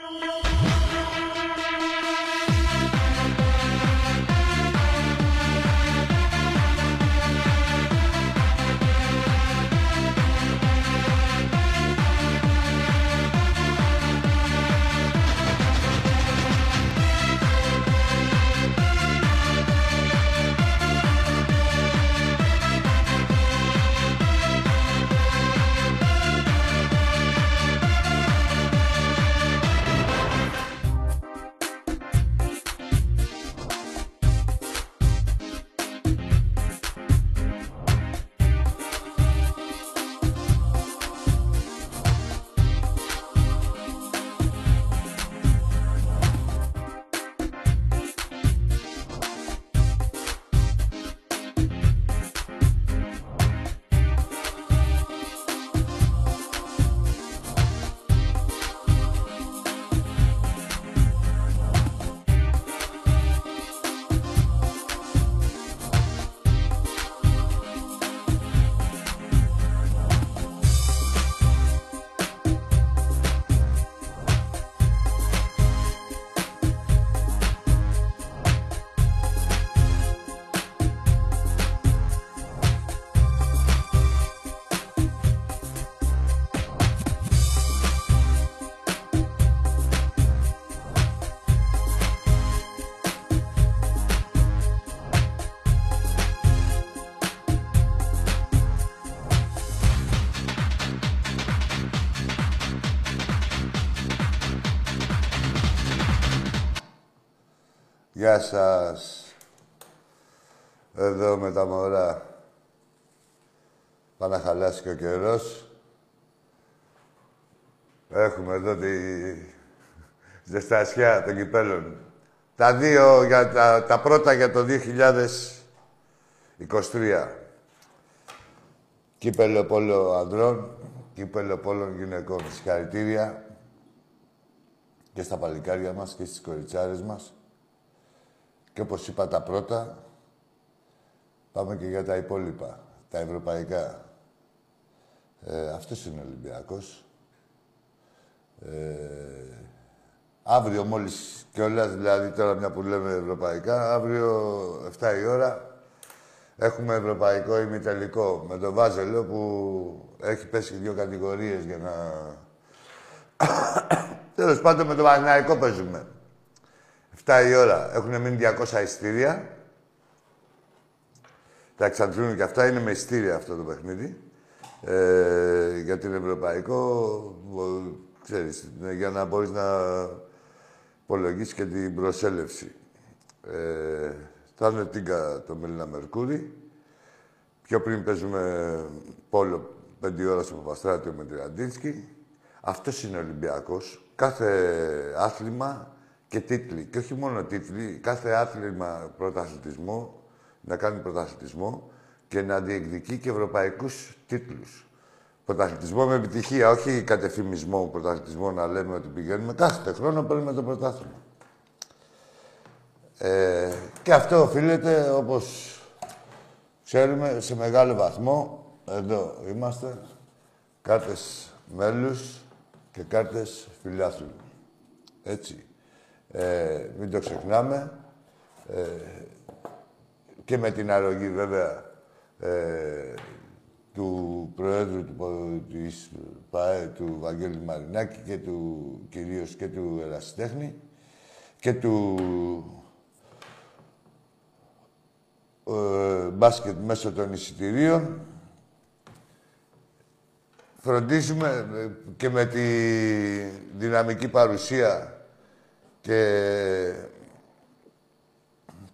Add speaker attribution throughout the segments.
Speaker 1: No. Γεια σας. Εδώ με τα μωρά. Πάει να χαλάσει και ο καιρός. Έχουμε εδώ τη ζεστασιά των κυπέλων. Τα δύο, για τα, τα πρώτα για το 2023. Κύπελο πόλο ανδρών, κύπελο πόλων γυναικών. Συγχαρητήρια και στα παλικάρια μας και στις κοριτσάρες μας. Και όπως είπα τα πρώτα, πάμε και για τα υπόλοιπα, τα ευρωπαϊκά. Ε, αυτός είναι ο Ολυμπιακός. Ε, αύριο μόλις κιόλας, δηλαδή τώρα μια που λέμε ευρωπαϊκά, αύριο 7 η ώρα έχουμε ευρωπαϊκό ημιτελικό με τον Βάζελο που έχει πέσει δύο κατηγορίες για να... Τέλος πάντων με τον Παναγιακό παίζουμε. 7 η ώρα. Έχουν μείνει 200 ειστήρια. Τα εξαντλούν και αυτά. Είναι με ειστήρια αυτό το παιχνίδι. Ε, για την Ευρωπαϊκό, ξέρεις, για να μπορείς να υπολογίσεις και την προσέλευση. Ε, θα είναι τίγκα το Μελίνα Μερκούρι. Πιο πριν παίζουμε πόλο 5 ώρα στο Παπαστράτιο με Τριαντίνσκι. Αυτός είναι ο Ολυμπιακός. Κάθε άθλημα και τίτλοι. Και όχι μόνο τίτλοι, κάθε άθλημα πρωταθλητισμό να κάνει πρωταθλητισμό και να διεκδικεί και ευρωπαϊκούς τίτλους. Πρωταθλητισμό με επιτυχία, όχι κατεφημισμό πρωταθλητισμό να λέμε ότι πηγαίνουμε. Κάθε χρόνο παίρνουμε το πρωτάθλημα. Ε, και αυτό οφείλεται, όπως ξέρουμε, σε μεγάλο βαθμό, εδώ είμαστε, κάρτες μέλους και κάρτες φιλάθλου. Έτσι. Ε, μην το ξεχνάμε. Ε, και με την αρρωγή βέβαια ε, του Προέδρου του, της ΠΑΕ, του Βαγγέλη Μαρινάκη και του κυρίως και του Ερασιτέχνη και του ε, μπάσκετ μέσω των εισιτηρίων. Φροντίζουμε ε, και με τη δυναμική παρουσία και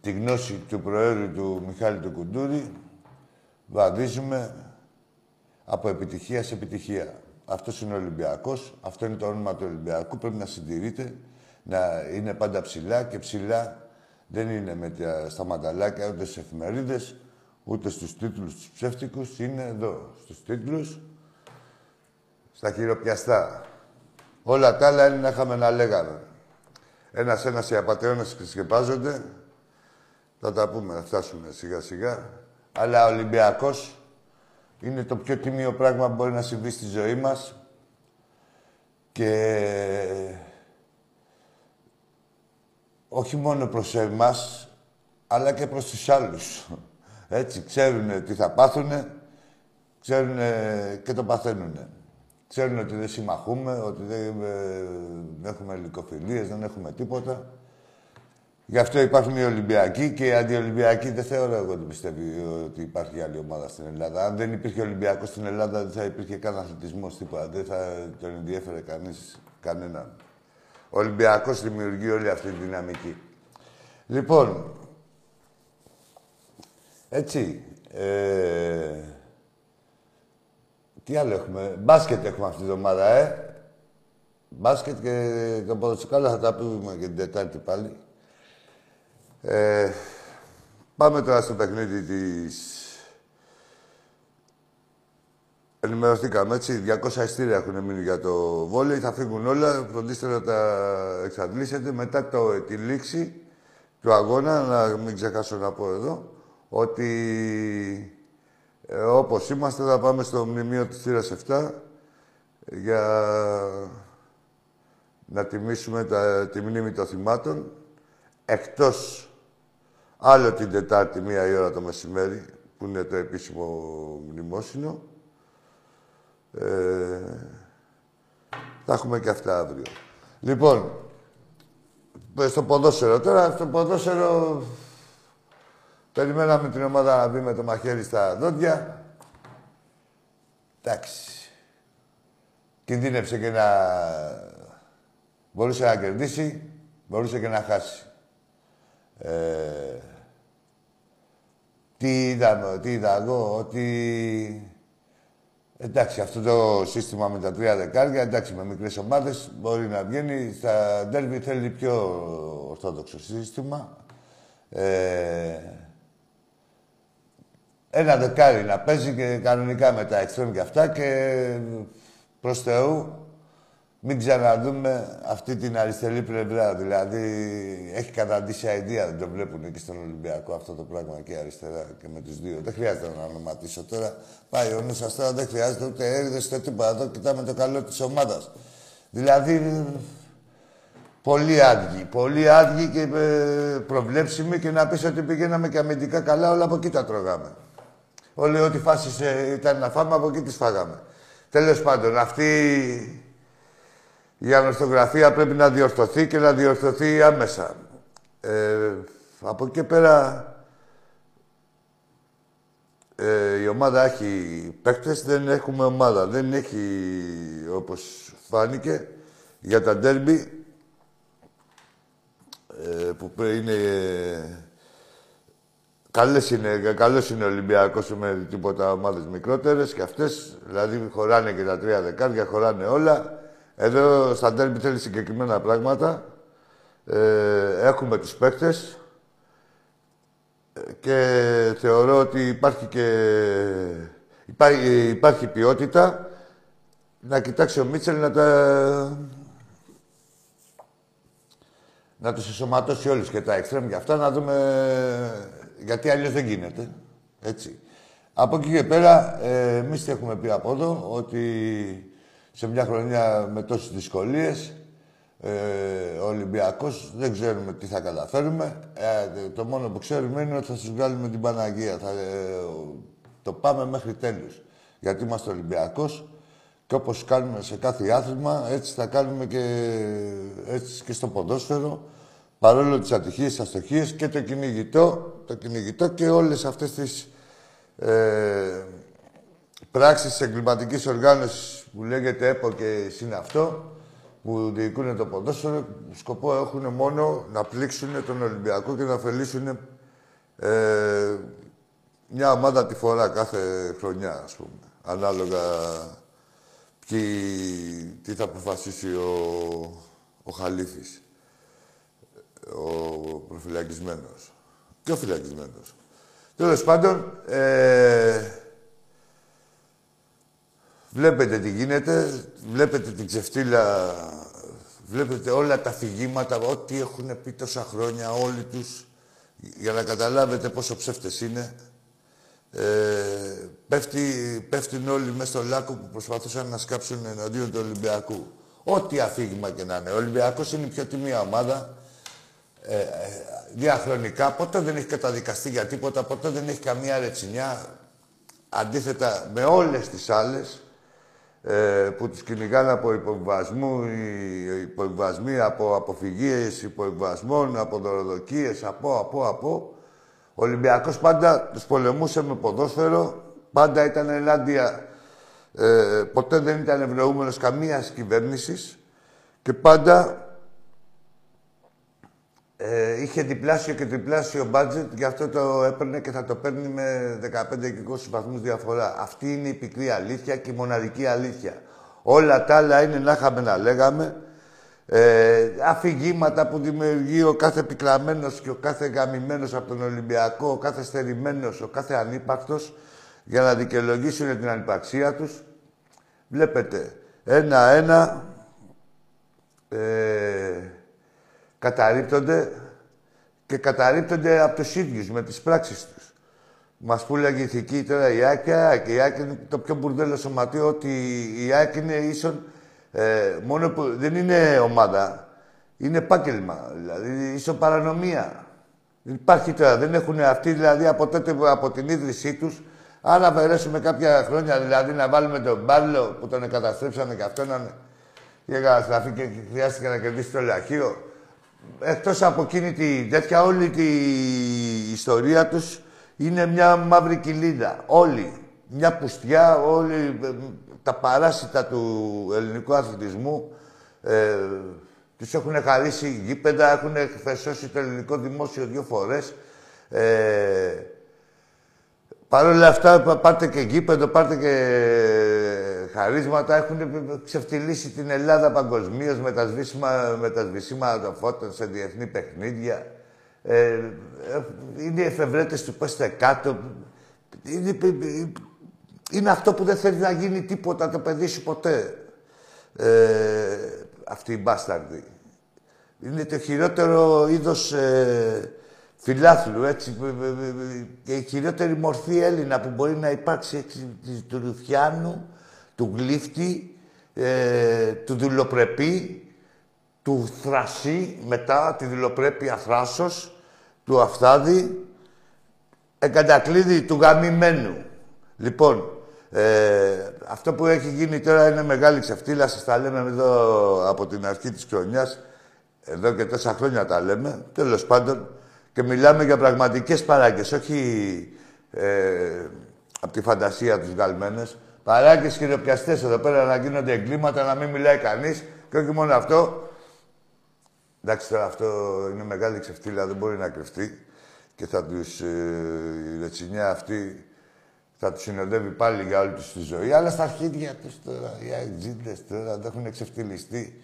Speaker 1: τη γνώση του Προέδρου του Μιχάλη του Κουντούρη βαδίζουμε από επιτυχία σε επιτυχία. Αυτός είναι ο Ολυμπιακός, αυτό είναι το όνομα του Ολυμπιακού, πρέπει να συντηρείται, να είναι πάντα ψηλά και ψηλά δεν είναι με τα, στα μανταλάκια, ούτε στις εφημερίδες, ούτε στους τίτλους τους ψεύτικους, είναι εδώ, στους τίτλους, στα χειροπιαστά. Όλα τα άλλα είναι να είχαμε να λέγαμε. Ένας-ένας οι απαταιώνες ξεσκεπάζονται. Θα τα πούμε, θα φτάσουμε σιγά-σιγά. Αλλά ο Ολυμπιακός είναι το πιο τιμίο πράγμα που μπορεί να συμβεί στη ζωή μας. Και όχι μόνο προς εμάς, αλλά και προς τους άλλους. Έτσι, ξέρουν τι θα πάθουν, ξέρουν και το παθαίνουν. Ξέρουν ότι δεν συμμαχούμε, ότι δεν, ε, δεν έχουμε ελικοφιλίες, δεν έχουμε τίποτα. Γι' αυτό υπάρχουν οι Ολυμπιακοί και οι αντιολυμπιακοί δεν θεωρώ εγώ ότι πιστεύει ότι υπάρχει άλλη ομάδα στην Ελλάδα. Αν δεν υπήρχε Ολυμπιακός στην Ελλάδα, δεν θα υπήρχε καν αθλητισμός τίποτα. Δεν θα τον ενδιέφερε κανείς, κανέναν. Ο Ολυμπιακός δημιουργεί όλη αυτή τη δυναμική. Λοιπόν, έτσι. Ε, τι άλλο έχουμε; Μπάσκετ έχουμε αυτή την εβδομάδα, ε. Μπάσκετ και το ποδοσφαιρικό θα τα πούμε και την Τετάρτη πάλι. Ε, πάμε τώρα στο παιχνίδι της... Ενημερωθήκαμε, έτσι. 200 ειστήρια έχουν μείνει για το βόλεϊ. Θα φύγουν όλα. Φροντίστε να τα εξαντλήσετε. Μετά το, τη λήξη του αγώνα, να μην ξεχάσω να πω εδώ, ότι ε, όπως είμαστε θα πάμε στο μνημείο της θύρας 7 για να τιμήσουμε τα, τη μνήμη των θυμάτων εκτός άλλο την Τετάρτη, μία η ώρα το μεσημέρι, που είναι το επίσημο μνημόσυνο. Ε, θα έχουμε και αυτά αύριο. Λοιπόν, στο ποδόσφαιρο τώρα, στο ποδόσφαιρο περιμέναμε την ομάδα να μπει με το μαχαίρι στα δόντια. Εντάξει. Κινδύνεψε και να... Μπορούσε να κερδίσει, μπορούσε και να χάσει. Ε, τι είδαμε, τι είδα εγώ, ότι... Εντάξει, αυτό το σύστημα με τα τρία δεκάρια, εντάξει, με μικρές ομάδες μπορεί να βγαίνει. Στα ντέρμπι θέλει πιο ορθόδοξο σύστημα. Ε, ένα δεκάρι να παίζει και κανονικά με τα εξτρέμ και αυτά και προς Θεού μην ξαναδούμε αυτή την αριστερή πλευρά. Δηλαδή, έχει καταντήσει αηδία, δεν το βλέπουν και στον Ολυμπιακό αυτό το πράγμα και αριστερά και με τους δύο. Δεν χρειάζεται να ονοματίσω τώρα. Πάει ο νους τώρα, δεν χρειάζεται ούτε έρηδες ούτε τίποτα. Εδώ κοιτάμε το καλό της ομάδας. Δηλαδή, πολύ άδειοι. Πολύ άδειοι και ε, προβλέψιμοι και να πεις ότι πηγαίναμε και αμυντικά καλά, όλα από εκεί τα τρώγαμε. Όλοι ό,τι φάσεις ήταν να φάμε, από εκεί τις φάγαμε. Τέλος πάντων, αυτή η ανορθογραφία πρέπει να διορθωθεί και να διορθωθεί άμεσα. Ε, από εκεί πέρα ε, η ομάδα έχει παίκτες, δεν έχουμε ομάδα. Δεν έχει, όπως φάνηκε, για τα ντέρμπι ε, που είναι... Καλές είναι, καλός είναι ο Ολυμπιακός με τίποτα ομάδες μικρότερες και αυτές, δηλαδή χωράνε και τα τρία δεκάρια, χωράνε όλα. Εδώ στα ντέρμπι θέλει συγκεκριμένα πράγματα. Ε, έχουμε τους παίκτες και θεωρώ ότι υπάρχει και υπάρχει, υπάρχει ποιότητα να κοιτάξει ο Μίτσελ να τα να τους εσωματώσει όλους και τα εξτρέμ και αυτά, να δούμε... Γιατί αλλιώς δεν γίνεται. Έτσι. Από εκεί και πέρα, ε, εμείς έχουμε πει από εδώ ότι σε μια χρονιά με τόσες δυσκολίες. Ε, ο Ολυμπιακός δεν ξέρουμε τι θα καταφέρουμε. Ε, το μόνο που ξέρουμε είναι ότι θα σας βγάλουμε την Παναγία. Θα, ε, το πάμε μέχρι τέλους. Γιατί είμαστε Ολυμπιακός και όπως κάνουμε σε κάθε άθλημα, έτσι θα κάνουμε και, έτσι και στο ποδόσφαιρο. Παρόλο τις ατυχίες, τις αστοχίες και το κυνηγητό, το κυνηγητό και όλες αυτές τις ε, πράξεις της εγκληματικής οργάνωσης που λέγεται ΕΠΟ και είναι αυτό, που διοικούν το ποδόσφαιρο, σκοπό έχουν μόνο να πλήξουν τον Ολυμπιακό και να ωφελήσουν ε, μια ομάδα τη φορά κάθε χρονιά, ας πούμε. Ανάλογα ποιοι, τι θα αποφασίσει ο, ο Χαλίφης, ο προφυλακισμένος και ο φυλακισμένος. Τέλος πάντων, ε, Βλέπετε τι γίνεται, βλέπετε την ξεφτύλα, βλέπετε όλα τα φυγήματα, ό,τι έχουν πει τόσα χρόνια όλοι τους, για να καταλάβετε πόσο ψεύτες είναι. Ε, πέφτει, πέφτουν όλοι μέσα στο λάκκο που προσπαθούσαν να σκάψουν εναντίον του Ολυμπιακού. Ό,τι αφήγημα και να είναι. Ο Ολυμπιακός είναι η πιο τιμή ομάδα. Ε, ε, διαχρονικά, ποτέ δεν έχει καταδικαστεί για τίποτα, ποτέ δεν έχει καμία ρετσινιά. Αντίθετα με όλες τις άλλες, ε, που τους κυνηγάνε από υποβιβασμού, υποβιβασμοί από αποφυγίες υποβιβασμών, από δωροδοκίες, από, από, από. Ο Ολυμπιακός πάντα τους πολεμούσε με ποδόσφαιρο, πάντα ήταν ενάντια, ε, ποτέ δεν ήταν ευνοούμενος καμίας κυβέρνησης και πάντα ε, είχε διπλάσιο και τριπλάσιο μπάτζετ, γι' αυτό το έπαιρνε και θα το παίρνει με 15 και 20 βαθμούς διαφορά. Αυτή είναι η πικρή αλήθεια και η μοναδική αλήθεια. Όλα τα άλλα είναι να είχαμε να λέγαμε. Ε, αφηγήματα που δημιουργεί ο κάθε πικραμένος και ο κάθε γαμημένος από τον Ολυμπιακό, ο κάθε στερημένος, ο κάθε ανύπαρκτος, για να δικαιολογήσουν την ανυπαρξία τους. Βλέπετε, ένα-ένα, ε, καταρρύπτονται και καταρρύπτονται από τους ίδιους με τις πράξεις τους. Μας πουλάγε η ηθική τώρα η Άκια και η Άκια είναι το πιο μπουρδέλο σωματείο ότι η Άκια είναι ίσον ε, μόνο που δεν είναι ομάδα, είναι επάγγελμα, δηλαδή ίσον παρανομία. Δεν υπάρχει τώρα, δεν έχουν αυτοί δηλαδή από τότε από την ίδρυσή τους αν αφαιρέσουμε κάποια χρόνια, δηλαδή να βάλουμε τον Μπάρλο που τον εγκαταστρέψαμε και αυτό να για καταστραφεί και χρειάστηκε να κερδίσει το λαχείο εκτός από εκείνη τη τέτοια, όλη τη ιστορία τους είναι μια μαύρη κοιλίδα. Όλοι. Μια πουστιά, όλοι ε, τα παράσιτα του ελληνικού αθλητισμού ε, τους έχουν χαρίσει γήπεδα, έχουν φεσώσει το ελληνικό δημόσιο δύο φορές. Ε, Παρ' όλα αυτά, πάρτε και γήπεδο, πάρτε και χαρίσματα. Έχουν ξεφτυλίσει την Ελλάδα παγκοσμίως με τα σβήσιμα, με τα σβήσιμα των φώτων σε διεθνή παιχνίδια. Ε, είναι οι εφευρέτες του πέστε κάτω. Είναι, είναι αυτό που δεν θέλει να γίνει τίποτα το παιδί σου ποτέ. Ε, αυτή η μπάσταρδη. Είναι το χειρότερο είδος ε, φιλάθλου, έτσι, και η χειρότερη μορφή Έλληνα που μπορεί να υπάρξει έτσι, του Ρουφιάνου, του Γλύφτη, ε, του Δουλοπρεπή, του Θρασί, μετά τη Δουλοπρέπεια Θράσος, του Αφθάδη, εγκατακλείδη του Γαμημένου. Λοιπόν, ε, αυτό που έχει γίνει τώρα είναι μεγάλη ξεφτύλα, σας τα λέμε εδώ από την αρχή της χρονιάς, εδώ και τόσα χρόνια τα λέμε, τέλος πάντων, και μιλάμε για πραγματικές παράγκες, όχι ε, από τη φαντασία τους γαλμένες. Παράγκες χειροπιαστές εδώ πέρα να γίνονται εγκλήματα, να μην μιλάει κανείς. Και όχι μόνο αυτό. Εντάξει, τώρα αυτό είναι μεγάλη ξεφτύλα, δεν μπορεί να κρυφτεί. Και θα τους, ε, η ρετσινιά αυτή θα τους συνοδεύει πάλι για όλη τους τη ζωή. Αλλά στα αρχίδια τους τώρα, οι αεξίδες τώρα, δεν έχουν εξευτυλιστεί.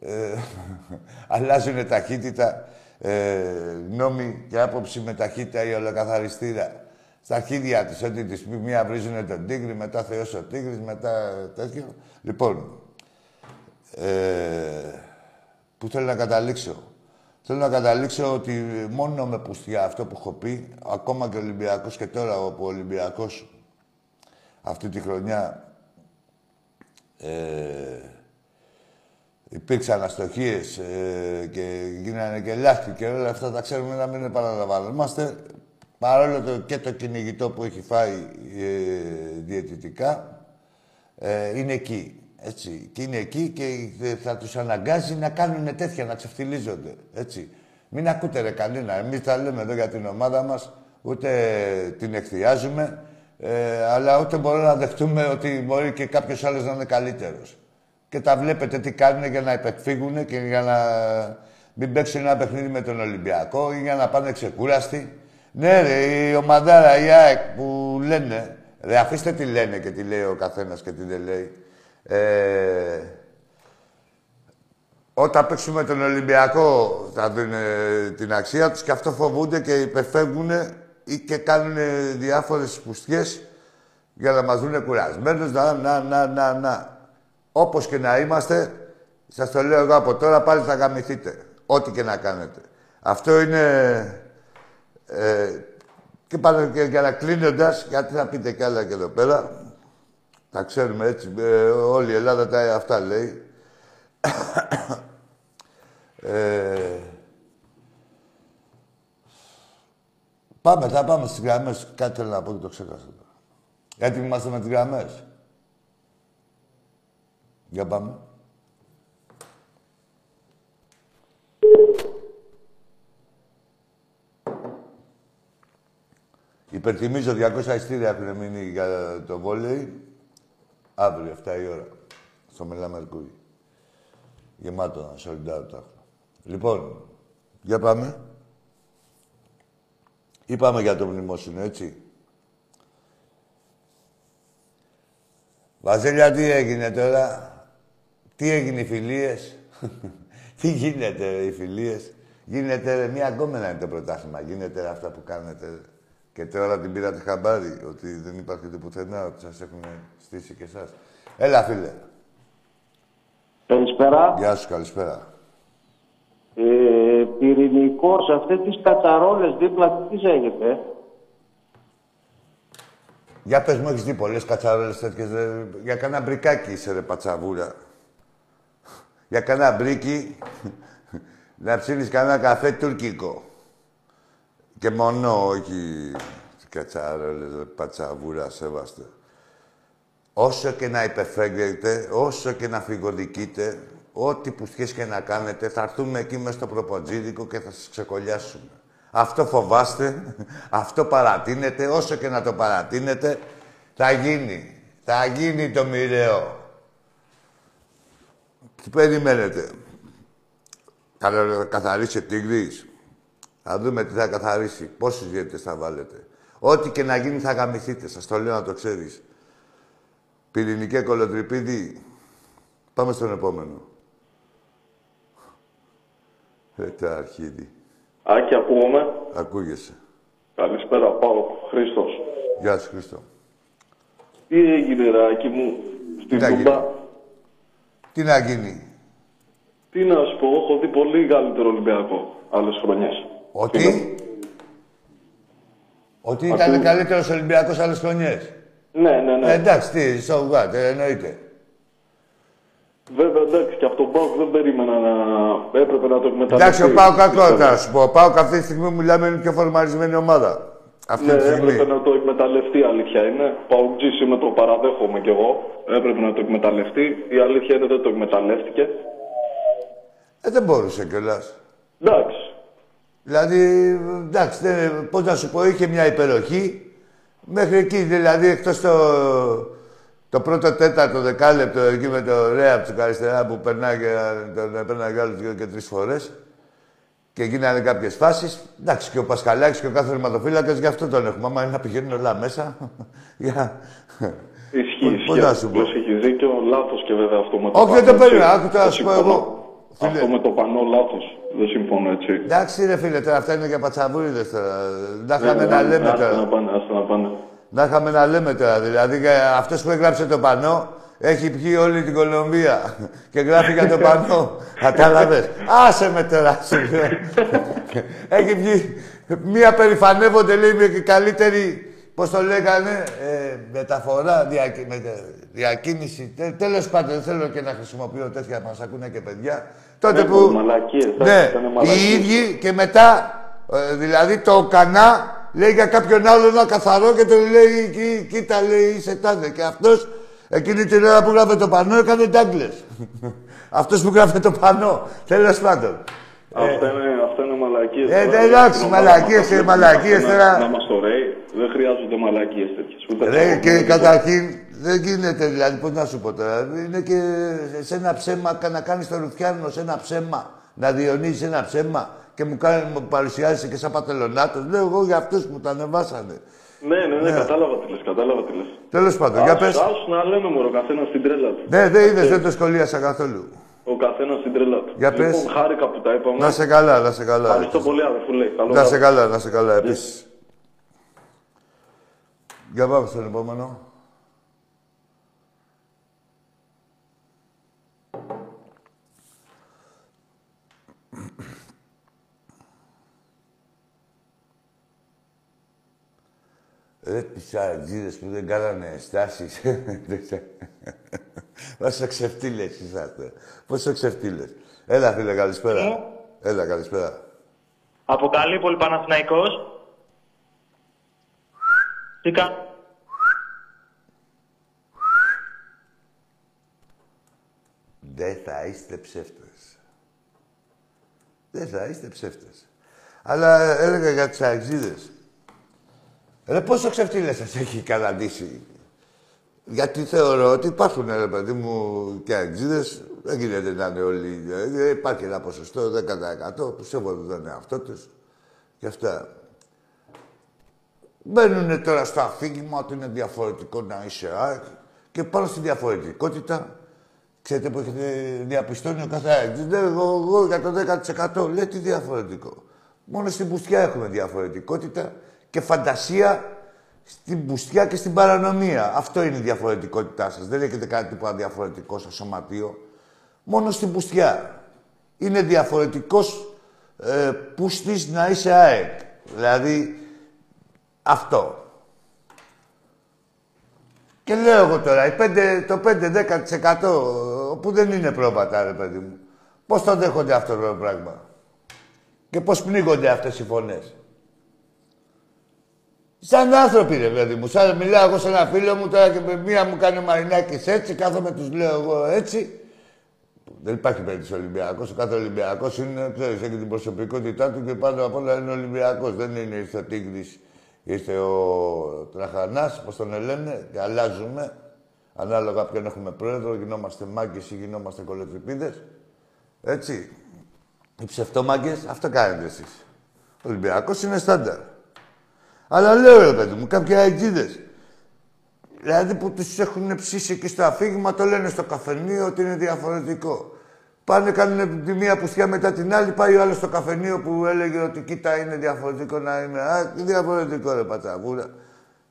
Speaker 1: Ε, αλλάζουν ταχύτητα ε, νόμοι και άποψη με ταχύτητα ή ολοκαθαριστήρα στα αρχίδια της, ότι της μία βρίζουν τον τίγρη, μετά θεός ο τίγρης, μετά τέτοιο. Λοιπόν, ε, που θέλω να καταλήξω. Θέλω να καταλήξω ότι μόνο με πουστιά αυτό που έχω πει, ακόμα και ο Ολυμπιακός και τώρα ο Ολυμπιακός αυτή τη χρονιά ε, υπήρξαν αστοχίες ε, και γίνανε και λάθη και όλα αυτά τα ξέρουμε να μην επαναλαμβανόμαστε. Παρόλο το, και το κυνηγητό που έχει φάει ε, διαιτητικά, ε, είναι εκεί. Έτσι. Και είναι εκεί και θα τους αναγκάζει να κάνουν τέτοια, να ξεφτυλίζονται. Έτσι. Μην ακούτε ρε κανένα. Εμείς τα λέμε εδώ για την ομάδα μας, ούτε την εκθιάζουμε, ε, αλλά ούτε μπορούμε να δεχτούμε ότι μπορεί και κάποιος άλλος να είναι καλύτερος και τα βλέπετε τι κάνουν για να υπεκφύγουν και για να μην παίξουν ένα παιχνίδι με τον Ολυμπιακό ή για να πάνε ξεκούραστοι. Ναι, ρε, η ομαδάρα, η ΑΕΚ που λένε. Ρε, αφήστε τι λένε και τι λέει ο καθένας και τι δεν λέει. Ε, όταν παίξουμε τον Ολυμπιακό θα δουν την αξία τους και αυτό φοβούνται και υπεφεύγουν ή και κάνουν διάφορες πουστιές για να μας δουν κουρασμένους, να, να, να, να, να. Όπως και να είμαστε, σας το λέω εγώ από τώρα, πάλι θα γαμηθείτε. Ό,τι και να κάνετε. Αυτό είναι... Ε, και πάλι και για να κλείνοντας, γιατί θα πείτε κι άλλα και εδώ πέρα. Τα ξέρουμε έτσι, ε, όλη η Ελλάδα τα αυτά λέει. ε, Πάμε, θα πάμε στις γραμμές. Κάτι θέλω να πω και το ξέχασα τώρα. Έτοιμοι είμαστε με τις γραμμές. Για πάμε. Υπερτιμίζω 200 ειστήρια έχουν μείνει για το βόλεϊ. Αύριο, 7 η ώρα. Στο Μελά Μερκούρι. Γεμάτο, σολιντάρο το Λοιπόν, για πάμε. Είπαμε για το μνημόσυνο, έτσι. Βαζέλια, τι έγινε τώρα; Τι έγινε οι φιλίες; τι γίνεται οι φιλίες; Γίνεται μία γκόμενα είναι το πρωτάθλημα. Γίνεται αυτά που κάνετε. Και τώρα την πήρατε χαμπάρι ότι δεν υπάρχετε πουθενά, ότι σας έχουν στήσει και εσάς. Έλα, φίλε.
Speaker 2: Καλησπέρα.
Speaker 1: Γεια σου, καλησπέρα.
Speaker 2: Ε, πυρηνικός, αυτές τις κατσαρόλες δίπλα, τις έγινε.
Speaker 1: Για πες μου, έχεις δει πολλές κατσαρόλες τέτοιες. Ρε. Για κανένα μπρικάκι είσαι, ρε πατσαβούρα. Για κανένα μπρίκι να ψήνεις κανένα καφέ τουρκικό. Και μόνο, όχι κατσαρόλες, ρε, πατσαβούρα, σέβαστε. Όσο και να υπεφέγγετε, όσο και να φυγοδικείτε, ό,τι που σχέση και να κάνετε, θα έρθουμε εκεί μέσα στο προποτζίδικο και θα σας ξεκολλιάσουμε. Αυτό φοβάστε, αυτό παρατείνετε, όσο και να το παρατείνετε, θα γίνει. Θα γίνει το μοιραίο. Τι περιμένετε; Θα καθαρίσει τίγρης; Θα δούμε τι θα καθαρίσει. Πόσους διαιτητές θα βάλετε. Ό,τι και να γίνει θα γαμηθείτε. Σας το λέω να το ξέρεις. Πυρηνικέ κολοτριπίδι. Πάμε στον επόμενο. Ε, τα αρχίδι.
Speaker 3: Άκη, ακούγομαι;
Speaker 1: Ακούγεσαι.
Speaker 3: Καλησπέρα, πάω. Χρήστος.
Speaker 1: Γεια σου, Χρήστο.
Speaker 3: Τι έγινε, ρε, Άκη μου, στην
Speaker 1: να
Speaker 3: Τούμπα.
Speaker 1: γίνει; Τι να γίνει;
Speaker 3: Τι να σου πω, έχω δει πολύ καλύτερο Ολυμπιακό άλλες χρονιές.
Speaker 1: Ότι. Ότι ήταν
Speaker 3: Ακούω.
Speaker 1: καλύτερος Ολυμπιακός άλλες χρονιές.
Speaker 3: Ναι, ναι, ναι.
Speaker 1: Ε, εντάξει, τι, so what, ε, εννοείται.
Speaker 3: Βέβαια, εντάξει, και από τον Πάουκ δεν περίμενα να... Έπρεπε να το εκμεταλλευτεί.
Speaker 1: Εντάξει, ο Πάο κακό
Speaker 3: Πιστεύω.
Speaker 1: θα σου πω. Ο Πάο αυτή τη στιγμή μιλάμε είναι η πιο φορμαρισμένη ομάδα. Αυτή
Speaker 3: Ναι,
Speaker 1: τη στιγμή.
Speaker 3: έπρεπε να το εκμεταλλευτεί, αλήθεια είναι. Παουκτζής είμαι, το παραδέχομαι κι εγώ. Έπρεπε να το εκμεταλλευτεί. Η αλήθεια είναι δεν το εκμεταλλεύτηκε.
Speaker 1: Ε, δεν μπορούσε κιόλας.
Speaker 3: Εντάξει.
Speaker 1: Δηλαδή, εντάξει, δεν, πώς να σου πω, είχε μια υπεροχή. Μέχρι εκεί, δηλαδή, εκτός το, το πρώτο τέταρτο δεκάλεπτο εκεί με το Ρέα του αριστερά που περνάει και τον περνάει άλλους δύο και τρεις φορές και γίνανε κάποιες φάσεις. Εντάξει, και ο Πασχαλάκης και ο κάθε ρηματοφύλακας γι' αυτό τον έχουμε. Άμα είναι να πηγαίνουν όλα μέσα, για...
Speaker 3: Ισχύει,
Speaker 1: Πώς- πώς
Speaker 3: ισχύει.
Speaker 1: να σου πω.
Speaker 3: Απλώς έχει δίκιο, λάθος και βέβαια αυτό με το
Speaker 1: Όχι, δεν
Speaker 3: πανό,
Speaker 1: το παίρνω.
Speaker 3: έτσι.
Speaker 1: Άκου τώρα να σου πω
Speaker 3: συμφωνώ.
Speaker 1: εγώ. Φίλε.
Speaker 3: Αυτό με το πανό λάθος. Δεν συμφωνώ έτσι.
Speaker 1: Εντάξει ρε φίλε, τώρα αυτά είναι για πατσαβούριδες τώρα. Να
Speaker 3: Ναι,
Speaker 1: είχαμε
Speaker 3: ναι,
Speaker 1: να
Speaker 3: ναι,
Speaker 1: λέμε
Speaker 3: άστα να
Speaker 1: τώρα.
Speaker 3: πάνε, άστα να πάνε.
Speaker 1: Να είχαμε να λέμε τώρα. Δηλαδή, αυτό που έγραψε το πανό έχει πιει όλη την Κολομβία και γράφει για το πανό. Κατάλαβες. Άσε με τώρα, σου λέω. έχει πιει. Μία περηφανεύονται, λέει, με και καλύτερη. Πώς το λέγανε, ε, μεταφορά, διακι, μετα- διακίνηση. Τε, Τέλος πάντων, δεν θέλω και να χρησιμοποιώ τέτοια, μας ακούνε και παιδιά. Τότε
Speaker 3: Ναι,
Speaker 1: που.
Speaker 3: μαλακίες, εντάξει,
Speaker 1: ναι,
Speaker 3: ήτανε
Speaker 1: οι
Speaker 3: μαλακίες.
Speaker 1: ίδιοι και μετά, ε, δηλαδή το κανά λέει για κάποιον άλλο ένα καθαρό και τον λέει, «Κοί- κοίτα, λέει, είσαι τάδε. Και αυτός, εκείνη την ώρα που γράφε το πανό, έκανε ντάγκλες. αυτός που γράφε το πανό, τέλος πάντων.
Speaker 3: Αυτά είναι, αυτά είναι μαλακίες.
Speaker 1: ε,
Speaker 3: τώρα.
Speaker 1: εντάξει,
Speaker 3: Στην
Speaker 1: μαλακίες,
Speaker 3: ομάδα
Speaker 1: ε,
Speaker 3: μας
Speaker 1: μαλακίες,
Speaker 3: να-
Speaker 1: τώρα.
Speaker 3: Να μας το ρέει, δεν χρειάζονται μαλακίες τέτοιες. Ούτε
Speaker 1: Ρε,
Speaker 3: θα
Speaker 1: και
Speaker 3: πούμε,
Speaker 1: καταρχήν δεν γίνεται, δηλαδή, πώς να σου πω τώρα. Είναι και σε ένα ψέμα κα- να κάνεις το ρουφιάνο, σε ένα ψέμα. Να διονύσεις ένα ψέμα και μου, κάνει, μου παρουσιάζεσαι και σαν πατελονάτος. Λέω εγώ για αυτούς που τα ανεβάσανε.
Speaker 3: Ναι, ναι, ναι, κατάλαβα τι λες, κατάλαβα τι λες.
Speaker 1: Τέλος πάντων, για
Speaker 3: Άσου-
Speaker 1: πες.
Speaker 3: άσου να λέμε μωρό, ο καθένας στην τρέλα του.
Speaker 1: Ναι, δεν είδες, δεν το σχολίασα καθόλου.
Speaker 3: Ο καθένας στην τρέλα του.
Speaker 1: Για πες.
Speaker 3: Λοιπόν, χάρηκα που τα είπαμε.
Speaker 1: Να σε καλά, να σε καλά.
Speaker 3: Ευχαριστώ πολύ, αδερφούλε. Καλό
Speaker 1: Να σε
Speaker 3: βράδυ.
Speaker 1: καλά, να σε καλά, επίσης. Για πάμε στον επόμενο. Ρε πισαρατζίδες που δεν κάνανε στάσεις. Πόσο ξεφτύλες είσαστε. Πόσο ξεφτύλες. Έλα φίλε, καλησπέρα.
Speaker 4: Ναι.
Speaker 1: Έλα, καλησπέρα.
Speaker 4: Από Καλύπολη Παναθηναϊκός. Τι κα...
Speaker 1: Δεν θα είστε ψεύτες. Δεν θα είστε ψεύτες. Αλλά έλεγα για τις αεξίδες. Ρε πόσο ξεφτύλες σας έχει καταντήσει; Γιατί θεωρώ ότι υπάρχουν, ρε παιδί μου, και αεξίδες. Δεν γίνεται να είναι όλοι... Ε, Υπάρχει ένα ποσοστό 10% που σέβονται τον εαυτό τους. Και αυτά. Μπαίνουν τώρα στο αφήγημα ότι είναι διαφορετικό να είσαι ΑΕΚ και πάνω στη διαφορετικότητα Ξέρετε που έχετε διαπιστώνει ο κάθε ΑΕΚ. Λέω εγώ, εγώ για το 10% λέει τι διαφορετικό. Μόνο στην πουστιά έχουμε διαφορετικότητα και φαντασία στην πουστιά και στην παρανομία. Αυτό είναι η διαφορετικότητά σας. Δεν έχετε κάτι τίποτα διαφορετικό στο σωματείο. Μόνο στην πουστιά. Είναι διαφορετικός ε, πούστης να είσαι ΑΕΚ. Δηλαδή, αυτό. Και λέω εγώ τώρα, η 5, το 5-10% που δεν είναι πρόβατα, ρε παιδί μου. Πώς το δέχονται αυτό το πράγμα; Και πώς πνίγονται αυτές οι φωνές; Σαν άνθρωποι, ρε παιδί μου. Σαν μιλάω εγώ σε ένα φίλο μου τώρα και μία μου κάνει ο Μαρινάκης έτσι, κάθομαι τους λέω εγώ έτσι. Δεν υπάρχει περίπτωση Ολυμπιακός. Ο κάθε Ολυμπιακός είναι, ξέρεις, έχει την προσωπικότητά του και πάνω απ' όλα είναι Ολυμπιακός. Δεν είναι ήρθε ο Τίγρης, ήρθε ο Τραχανάς, πώς τον λένε, και αλλάζουμε. Ανάλογα ποιον έχουμε πρόεδρο, γινόμαστε μάγκες ή γινόμαστε κολοτριπίδες. Έτσι. Οι ψευτόμαγκε, αυτό κάνετε εσείς. Ο Ολυμπιακός είναι στάνταρ. Αλλά λέω ρε παιδί μου, κάποιοι αεκτζίδε. Δηλαδή που του έχουν ψήσει εκεί στο αφήγημα, το λένε στο καφενείο ότι είναι διαφορετικό. Πάνε, κάνουν τη μία πουστιά μετά την άλλη, πάει ο άλλος στο καφενείο που έλεγε ότι κοίτα είναι διαφορετικό να είναι. Α, τι διαφορετικό ρε πατσαβούρα.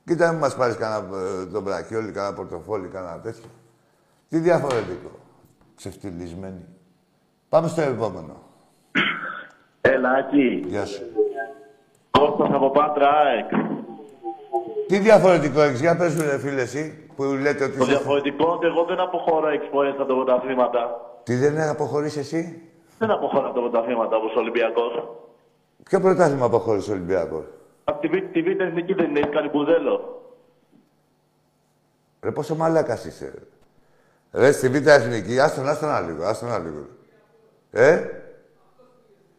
Speaker 1: Κοίτα, μην μας πάρεις κανένα ε, τον μπρακιόλι, κανένα πορτοφόλι, κανένα τέτοιο. Τι διαφορετικό. Ξεφτυλισμένοι. Πάμε στο επόμενο.
Speaker 4: Έλα, εκεί.
Speaker 1: Γεια σου.
Speaker 4: Κώστας από Πάτρα, ΑΕΚ.
Speaker 1: Τι διαφορετικό έχεις, για πες μου ρε φίλε εσύ, που λέτε ότι...
Speaker 4: Το
Speaker 1: είσαι-
Speaker 4: διαφορετικό είναι ότι εγώ δεν αποχωρώ έξι φορές από τα πρωταθλήματα.
Speaker 1: Τι δεν αποχωρήσει εσύ;
Speaker 4: Δεν αποχωρώ από τα πρωταθλήματα όπως ο Ολυμπιακός.
Speaker 1: Ποιο πρωτάθλημα αποχώρησε ο Ολυμπιακός;
Speaker 4: Από τη, Β- τη Β' Εθνική δεν είναι, έχεις κάνει μπουζέλο.
Speaker 1: Ρε πόσο μαλάκας είσαι. Ρε, ρε στη Β' Εθνική, άστον, άστον ένα λίγο, άστον ένα λίγο. Ε,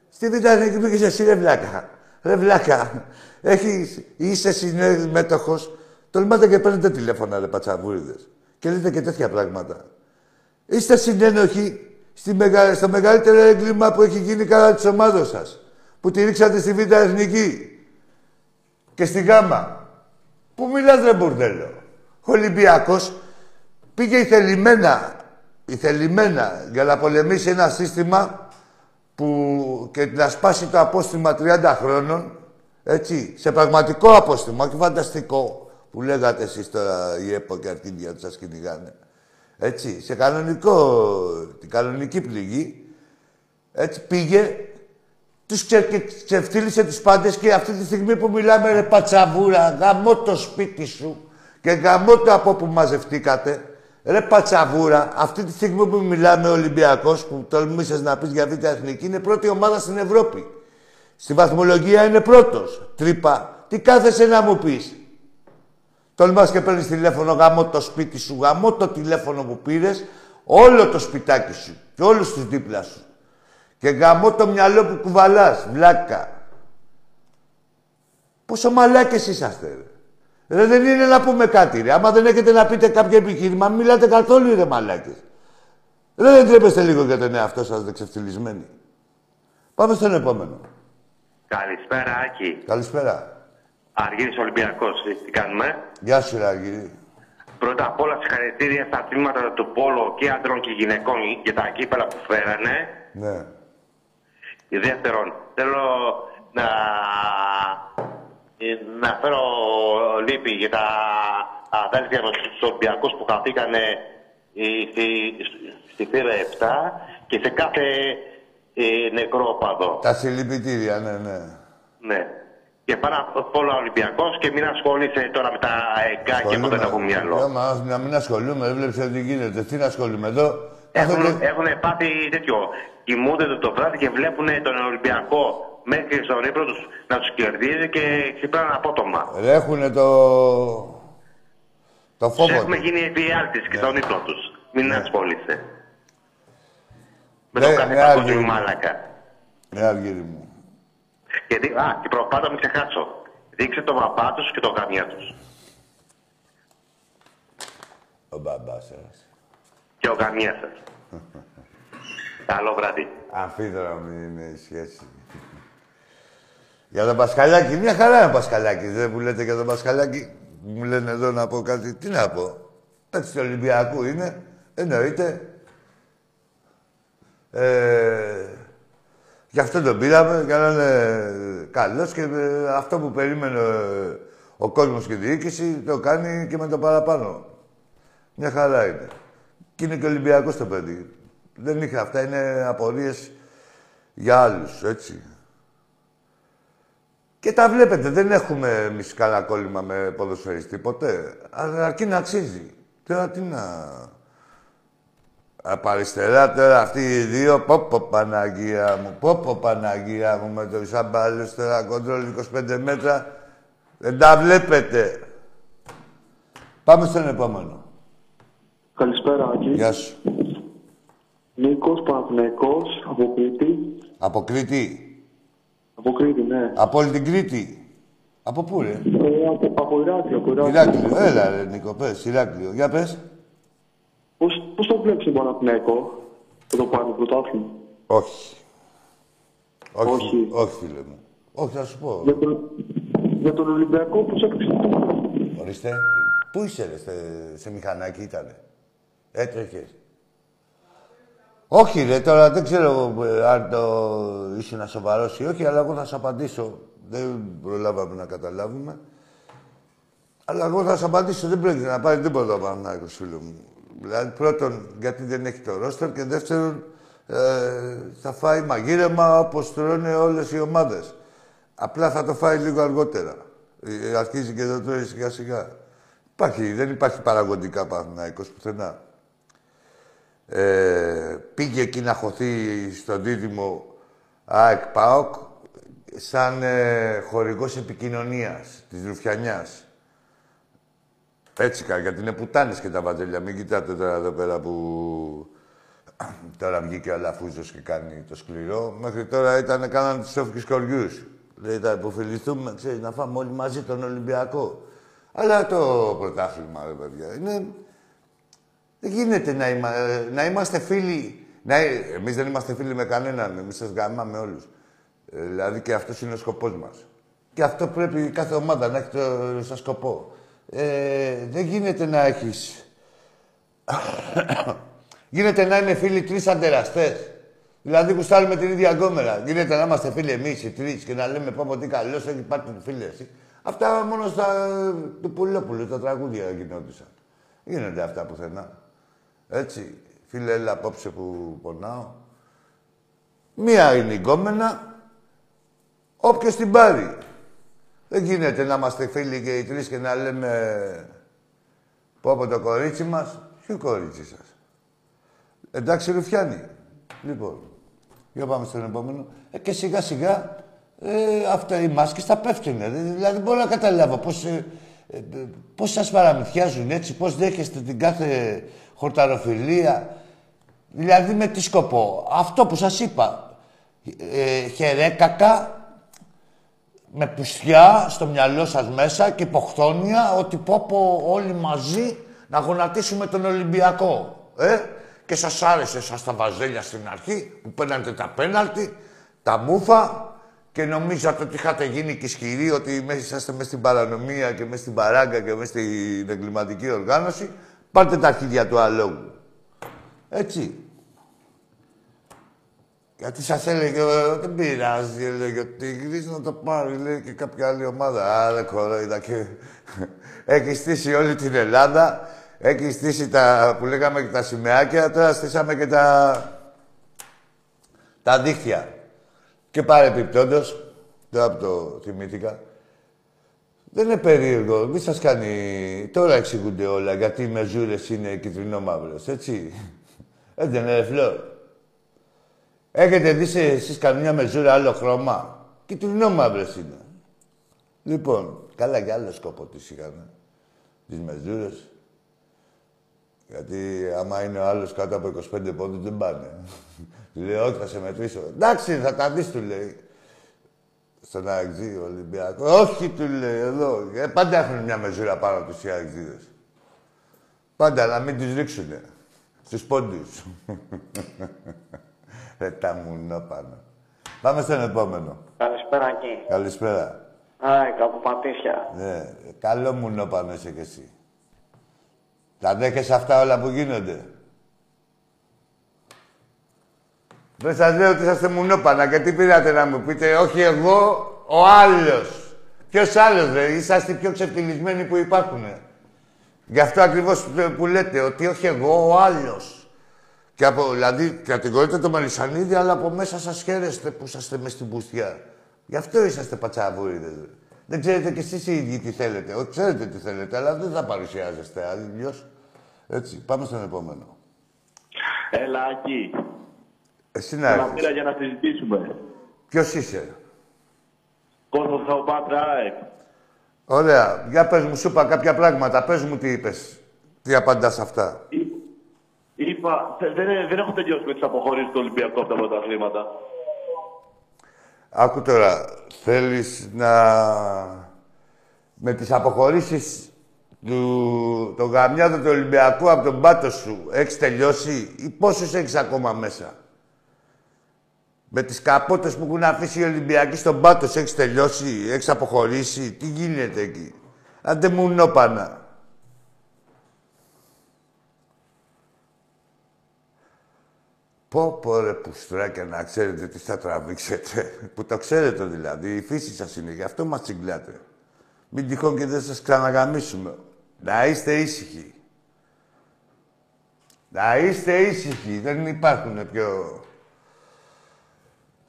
Speaker 1: στη Β' Εθνική πήγες εσύ ρε βλάκα. Ρε βλάκα. Έχεις, είσαι συμμέτοχος. Τολμάτε και παίρνετε τηλέφωνα ρε πατσαβούριδες. Και λέτε και τέτοια πράγματα. Είστε συνένοχοι στη μεγα... στο μεγαλύτερο έγκλημα που έχει γίνει κατά της ομάδος σας. Που τη ρίξατε στη Β' Εθνική. Και στη Γάμα. Πού μιλάς ρε μπουρδέλο. Ο Ολυμπιακός πήγε ηθελημένα, ηθελημένα για να πολεμήσει ένα σύστημα που και να σπάσει το απόστημα 30 χρόνων, έτσι, σε πραγματικό απόστημα και φανταστικό που λέγατε εσείς τώρα η ΕΠΟ και αρχίδια του σας κυνηγάνε. Έτσι, σε κανονικό, την κανονική πληγή, έτσι πήγε, τους ξε, και ξεφτύλισε τους πάντες και αυτή τη στιγμή που μιλάμε ρε πατσαβούρα, γαμώ το σπίτι σου και γαμώ το από που μαζευτήκατε. Ρε πατσαβούρα, αυτή τη στιγμή που μιλάμε ο Ολυμπιακός, που τολμήσες να πεις για β' εθνική, είναι πρώτη ομάδα στην Ευρώπη. Στη βαθμολογία είναι πρώτος. Τρύπα. Τι κάθεσαι να μου πεις; Τολμάς και παίρνεις τηλέφωνο, γαμώ το σπίτι σου, γαμώ το τηλέφωνο που πήρες, όλο το σπιτάκι σου και όλους τους δίπλα σου. Και γαμώ το μυαλό που κουβαλάς, βλάκα. Πόσο μαλάκες είσαστε, ρε. Ρε, δεν είναι να πούμε κάτι, ρε. Άμα δεν έχετε να πείτε κάποιο επιχείρημα, μην μιλάτε καθόλου, ρε μαλάκες. Ρε, δεν τρέπεστε λίγο για τον εαυτό σας, δεξευτυλισμένοι. Πάμε στον επόμενο.
Speaker 5: Καλησπέρα, Άκη.
Speaker 1: Καλησπέρα.
Speaker 5: Αργύρης Ολυμπιακός. Τι κάνουμε;
Speaker 1: Γεια σου, ρε Αργύρη.
Speaker 5: Πρώτα απ' όλα συγχαρητήρια στα τμήματα του Πόλο και άντρων και γυναικών για τα κύπελα που φέρανε.
Speaker 1: Ναι.
Speaker 5: Δεύτερον, θέλω να, ε, να φέρω λύπη για τα αδέλφια μας τους Ολυμπιακούς που χαθήκανε ε, στη, στη θύρα 7 και σε κάθε ε, νεκρόπαδο.
Speaker 1: Τα συλληπιτήρια, ναι, ναι.
Speaker 5: Ναι. Και πάρα πολλά Ολυμπιακός και μην ασχολείσαι τώρα με τα εγκάκια που δεν έχουν μυαλό.
Speaker 1: Ε, μα, να μην ασχολούμαι, δεν βλέπεις τι γίνεται. Τι να ασχολούμαι εδώ.
Speaker 5: Έχουν,
Speaker 1: κάθονται-
Speaker 5: έχουν πάθει τέτοιο. Κοιμούνται το, το βράδυ και βλέπουν τον Ολυμπιακό μέχρι στον ύπνο τους να τους κερδίζει και ξυπνάνε απότομα.
Speaker 1: Ρε, έχουνε το... Το
Speaker 5: Τους
Speaker 1: φόβο
Speaker 5: έχουμε
Speaker 1: τους.
Speaker 5: γίνει εφιάλτης και στον ύπνο τους. Μην ασχολείσαι. Με
Speaker 1: Ναι,
Speaker 5: τον κάθε
Speaker 1: ναι,
Speaker 5: παγκόσμιο
Speaker 1: Αργύρι.
Speaker 5: μάλακα.
Speaker 1: Ναι, Αργύρι μου.
Speaker 5: Και, δι... Α, και προπάτα μην ξεχάσω. Δείξε το μπαμπά τους και το γαμιά τους.
Speaker 1: Ο μπαμπάς ένας.
Speaker 5: Και ο γαμιάς σας. Καλό βράδυ.
Speaker 1: Αμφίδρομη είναι η σχέση. Για τον Πασχαλάκη, μια χαρά είναι ο Πασχαλάκης. Δεν μου λέτε για τον Πασχαλάκη. Μου λένε εδώ να πω κάτι. Τι να πω. Παίξει του Ολυμπιακού είναι. Εννοείται. Ε, γι' αυτό τον πήραμε, για να είναι καλός και ε, αυτό που περίμενε ε, ο κόσμος και η διοίκηση το κάνει και με το παραπάνω. Μια χαρά είναι. Και είναι και Ολυμπιακός το παιδί. Δεν είχε αυτά, είναι απορίες για άλλους, έτσι. Και τα βλέπετε, δεν έχουμε εμείς κανένα κόλλημα με ποδοσφαιριστή ποτέ. Αλλά αρκεί να αξίζει. Τώρα τι να... Από αριστερά τώρα αυτοί οι δύο, πω πω Παναγία μου, πω πω Παναγία μου με το Ισαμπάλος τώρα κοντρόλ 25 μέτρα. Δεν τα βλέπετε. Πάμε στον επόμενο.
Speaker 6: Καλησπέρα, Άκη.
Speaker 1: Γεια σου.
Speaker 6: Νίκος Παναθηναϊκός, από Κρήτη.
Speaker 1: Από Κρήτη.
Speaker 6: Από Κρήτη, ναι.
Speaker 1: Από όλη την Κρήτη. Από πού ρε;
Speaker 6: Ε, από, από Ηράκλειο, από Ηράκλειο.
Speaker 1: Ηράκλειο. Έλα ρε Νίκο, πες. Ηράκλειο. Για πες.
Speaker 6: Πώς, πώς το βλέπεις τον Παναθηναϊκό, θα το πάρει το πρωτάθλημα.
Speaker 1: Όχι. Όχι.
Speaker 6: Όχι.
Speaker 1: Όχι, φίλε μου. Όχι, θα σου πω.
Speaker 6: Για τον, για τον Ολυμπιακό, πώς έπαιξε.
Speaker 1: Ορίστε. Πού είσαι, ρε, σε, σε μηχανάκι ήτανε; Έτρεχες. Όχι, ρε, τώρα δεν ξέρω ε, αν το ήσουν σοβαρός ή όχι, αλλά εγώ θα σου απαντήσω. Δεν προλάβαμε να καταλάβουμε. Αλλά εγώ θα σου απαντήσω, δεν πρέπει να πάρει τίποτα ο Παναθηναϊκός, φίλο μου. Δηλαδή, πρώτον, γιατί δεν έχει το ρόστερ και δεύτερον, ε, θα φάει μαγείρεμα όπως τρώνε όλες οι ομάδες. Απλά θα το φάει λίγο αργότερα. Ε, αρχίζει και το τρώει σιγά σιγά. Υπάρχει, δεν υπάρχει παραγωγικά Παναθηναϊκός πουθενά. Ε, πήγε εκεί να χωθεί στον δίδυμο ΑΕΚ ΠΑΟΚ σαν ε, χορηγός επικοινωνίας της Ρουφιανιάς. Έτσι κάνει, γιατί είναι πουτάνες και τα βατέλια. Μην κοιτάτε τώρα εδώ πέρα που τώρα βγήκε ο Αλαφούζος και κάνει το σκληρό. Μέχρι τώρα ήταν, κάνανε τους όφικους κοριούς. Λέει, θα υποφεληθούμε, ξέρεις, να φάμε όλοι μαζί τον Ολυμπιακό. Αλλά το πρωτάθλημα, ρε παιδιά, είναι... Δεν γίνεται να, είμα... να είμαστε φίλοι. Να... Εμείς δεν είμαστε φίλοι με κανέναν. Εμείς σας γαμάμε όλους. Ε, δηλαδή και αυτός είναι ο σκοπός μας. Και αυτό πρέπει κάθε ομάδα να έχει το σαν σκοπό. Ε, δεν γίνεται να έχεις... γίνεται να είναι φίλοι τρεις αντεραστές. Δηλαδή γουστάρουμε την ίδια γκόμενα. Γίνεται να είμαστε φίλοι εμείς οι τρεις και να λέμε πω τι καλός έχει πάρει την φίλη εσύ. Αυτά μόνο στα του Πουλόπουλου, τα τραγούδια γινόντουσαν. Γίνονται αυτά πουθενά. Έτσι, φίλε, έλα απόψε που πονάω. Μία είναι η γκόμενα, όποιος την πάρει. Δεν γίνεται να είμαστε φίλοι και οι τρεις και να λέμε πω από το κορίτσι μας, ποιο κορίτσι σας. Εντάξει, Ρουφιάνη. Λοιπόν, για πάμε στον επόμενο. Ε, και σιγά σιγά ε, αυτά οι μάσκες θα πέφτουν. Ε, Δηλαδή μπορώ να καταλάβω πώς, ε, ε, πώς σας παραμυθιάζουν έτσι, πώς δέχεστε την κάθε χορταροφιλία. Δηλαδή με τι σκοπό. Αυτό που σας είπα. Ε, χερέκακα, με πουστιά στο μυαλό σας μέσα και υποχθόνια ότι πω πω όλοι μαζί να γονατίσουμε τον Ολυμπιακό. Ε; Και σας άρεσε σας τα βαζέλια στην αρχή που παίρνατε τα πέναλτι, τα μούφα και νομίζατε ότι είχατε γίνει και ισχυροί ότι μέσα είσαστε μέσα στην παρανομία και μέσα στην παράγκα και μέσα στην εγκληματική οργάνωση. Πάρτε τα αρχίδια του αλόγου. Έτσι. Γιατί σας έλεγε, «Ε, δεν πειράζει, έλεγε ο Τίγρης, να το πάρει, λέει και κάποια άλλη ομάδα. Άρα κορόιδα και... έχει στήσει όλη την Ελλάδα, έχει στήσει τα που λέγαμε και τα σημαίακια, τώρα στήσαμε και τα... τα δίχτυα. Και παρεπιπτόντως, τώρα που το θυμήθηκα, δεν είναι περίεργο, μη σας κάνει... Τώρα εξηγούνται όλα, γιατί οι μεζούρες είναι κυτρινό-μαύρος, έτσι. Έτσι δεν είναι, ρε, Φλόρ. Έχετε δει σε- εσείς καμιά μεζούρα άλλο χρώμα; Κυτρινό μαύρες είναι. Λοιπόν, καλά και άλλο σκοπό τις είχαν. Τις μεζούρες. Γιατί άμα είναι ο άλλος κάτω από 25 πόντους δεν πάνε. Του λέει, όχι, θα σε μετρήσω. Εντάξει, θα τα δεις, του λέει. Στον Αγγζή, Ολυμπιακός. Όχι, του λέει, εδώ. Ε, πάντα έχουν μια μεζούρα πάνω τους οι Αγγζίδες. Πάντα, να μην τους ρίξουνε. Στους πόντους. Ρε τα μουνό πάνω. Πάμε στον επόμενο.
Speaker 2: Καλησπέρα εκεί.
Speaker 1: Καλησπέρα.
Speaker 2: Άι, κάπου πατήσια.
Speaker 1: Ναι, καλό μουνό πάνω είσαι κι εσύ. Τα δέχεσαι αυτά όλα που γίνονται; Δεν σας λέω ότι είσαστε μουνόπανα και τι πήρατε να μου πείτε, όχι εγώ, ο άλλος. Ποιος άλλος, ρε, είσαστε οι πιο ξεφτυλισμένοι που υπάρχουν. Γι' αυτό ακριβώς που λέτε, ότι όχι εγώ, ο άλλος. Και από, δηλαδή, κατηγορείτε το Μαλισανίδη, αλλά από μέσα σας χαίρεστε που είσαστε μες στην πουστιά. Γι' αυτό είσαστε πατσαβούριδες. ρε. Δεν ξέρετε κι εσείς οι ίδιοι τι θέλετε. Όχι, ξέρετε τι θέλετε, αλλά δεν θα παρουσιάζεστε αλλιώς. Έτσι, πάμε στον επόμενο.
Speaker 4: Έλα, εκεί.
Speaker 1: Εσύ να
Speaker 4: Να
Speaker 1: έρθεις.
Speaker 4: πήρα για να συζητήσουμε.
Speaker 1: Ποιος είσαι;
Speaker 4: Κώστας από Πάτρα, ΑΕΚ.
Speaker 1: Ωραία. Για πες μου, σου είπα κάποια πράγματα. Πες μου τι είπες. Τι απαντάς σε αυτά.
Speaker 4: Εί- Είπα, θε- δεν, δεν έχω τελειώσει με τις αποχωρήσεις του Ολυμπιακού από τα πρωταθλήματα.
Speaker 1: Άκου τώρα. Θέλεις να... Με τις αποχωρήσεις του... των γαμιάδων του Ολυμπιακού από τον πάτο σου έχεις τελειώσει ή πόσους έχεις ακόμα μέσα; Με τις καπότες που έχουν αφήσει οι Ολυμπιακοί στον πάτο σου έχεις τελειώσει, έχεις αποχωρήσει. Τι γίνεται εκεί; Άντε μου νόπανα. Πω πω ρε πουστράκια να ξέρετε τι θα τραβήξετε. Που το ξέρετε δηλαδή. Η φύση σας είναι. Γι' αυτό μας τσιγκλάτε. Μην τυχόν και δεν σας ξαναγαμίσουμε. Να είστε ήσυχοι. Να είστε ήσυχοι. Δεν υπάρχουν πιο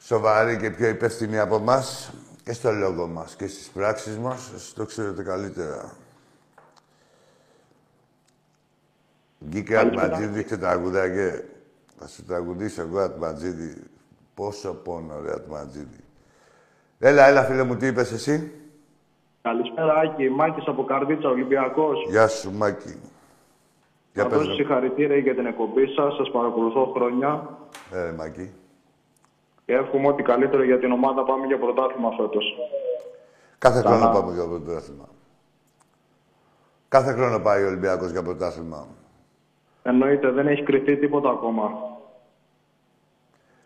Speaker 1: σοβαροί και πιο υπεύθυνοι από εμάς και στο λόγο μας και στις πράξεις μας. Εσείς το ξέρετε καλύτερα. Βγήκε Ατματζίδη και τραγουδάγε. Θα σου τραγουδήσω εγώ Ατματζίδη. Πόσο πόνο, ρε Ατματζίδη. Έλα, έλα, φίλε μου, τι είπες εσύ;
Speaker 6: Καλησπέρα, Άκη. Μάκης από Καρδίτσα, Ολυμπιακός.
Speaker 1: Γεια σου, Μάκη. Για
Speaker 6: Να
Speaker 1: πες
Speaker 6: δώσω
Speaker 1: μου.
Speaker 6: συγχαρητήρια για την εκπομπή σας. Σας παρακολουθώ χρόνια.
Speaker 1: Ε, ρε, Μάκη.
Speaker 6: Και εύχομαι ό,τι καλύτερο για την ομάδα. Πάμε για πρωτάθλημα φέτος.
Speaker 1: Κάθε
Speaker 6: Καλά.
Speaker 1: χρόνο πάμε για πρωτάθλημα. Κάθε χρόνο πάει ο Ολυμπιακός για πρωτάθλημα.
Speaker 6: Εννοείται, δεν έχει κρυφτεί τίποτα ακόμα.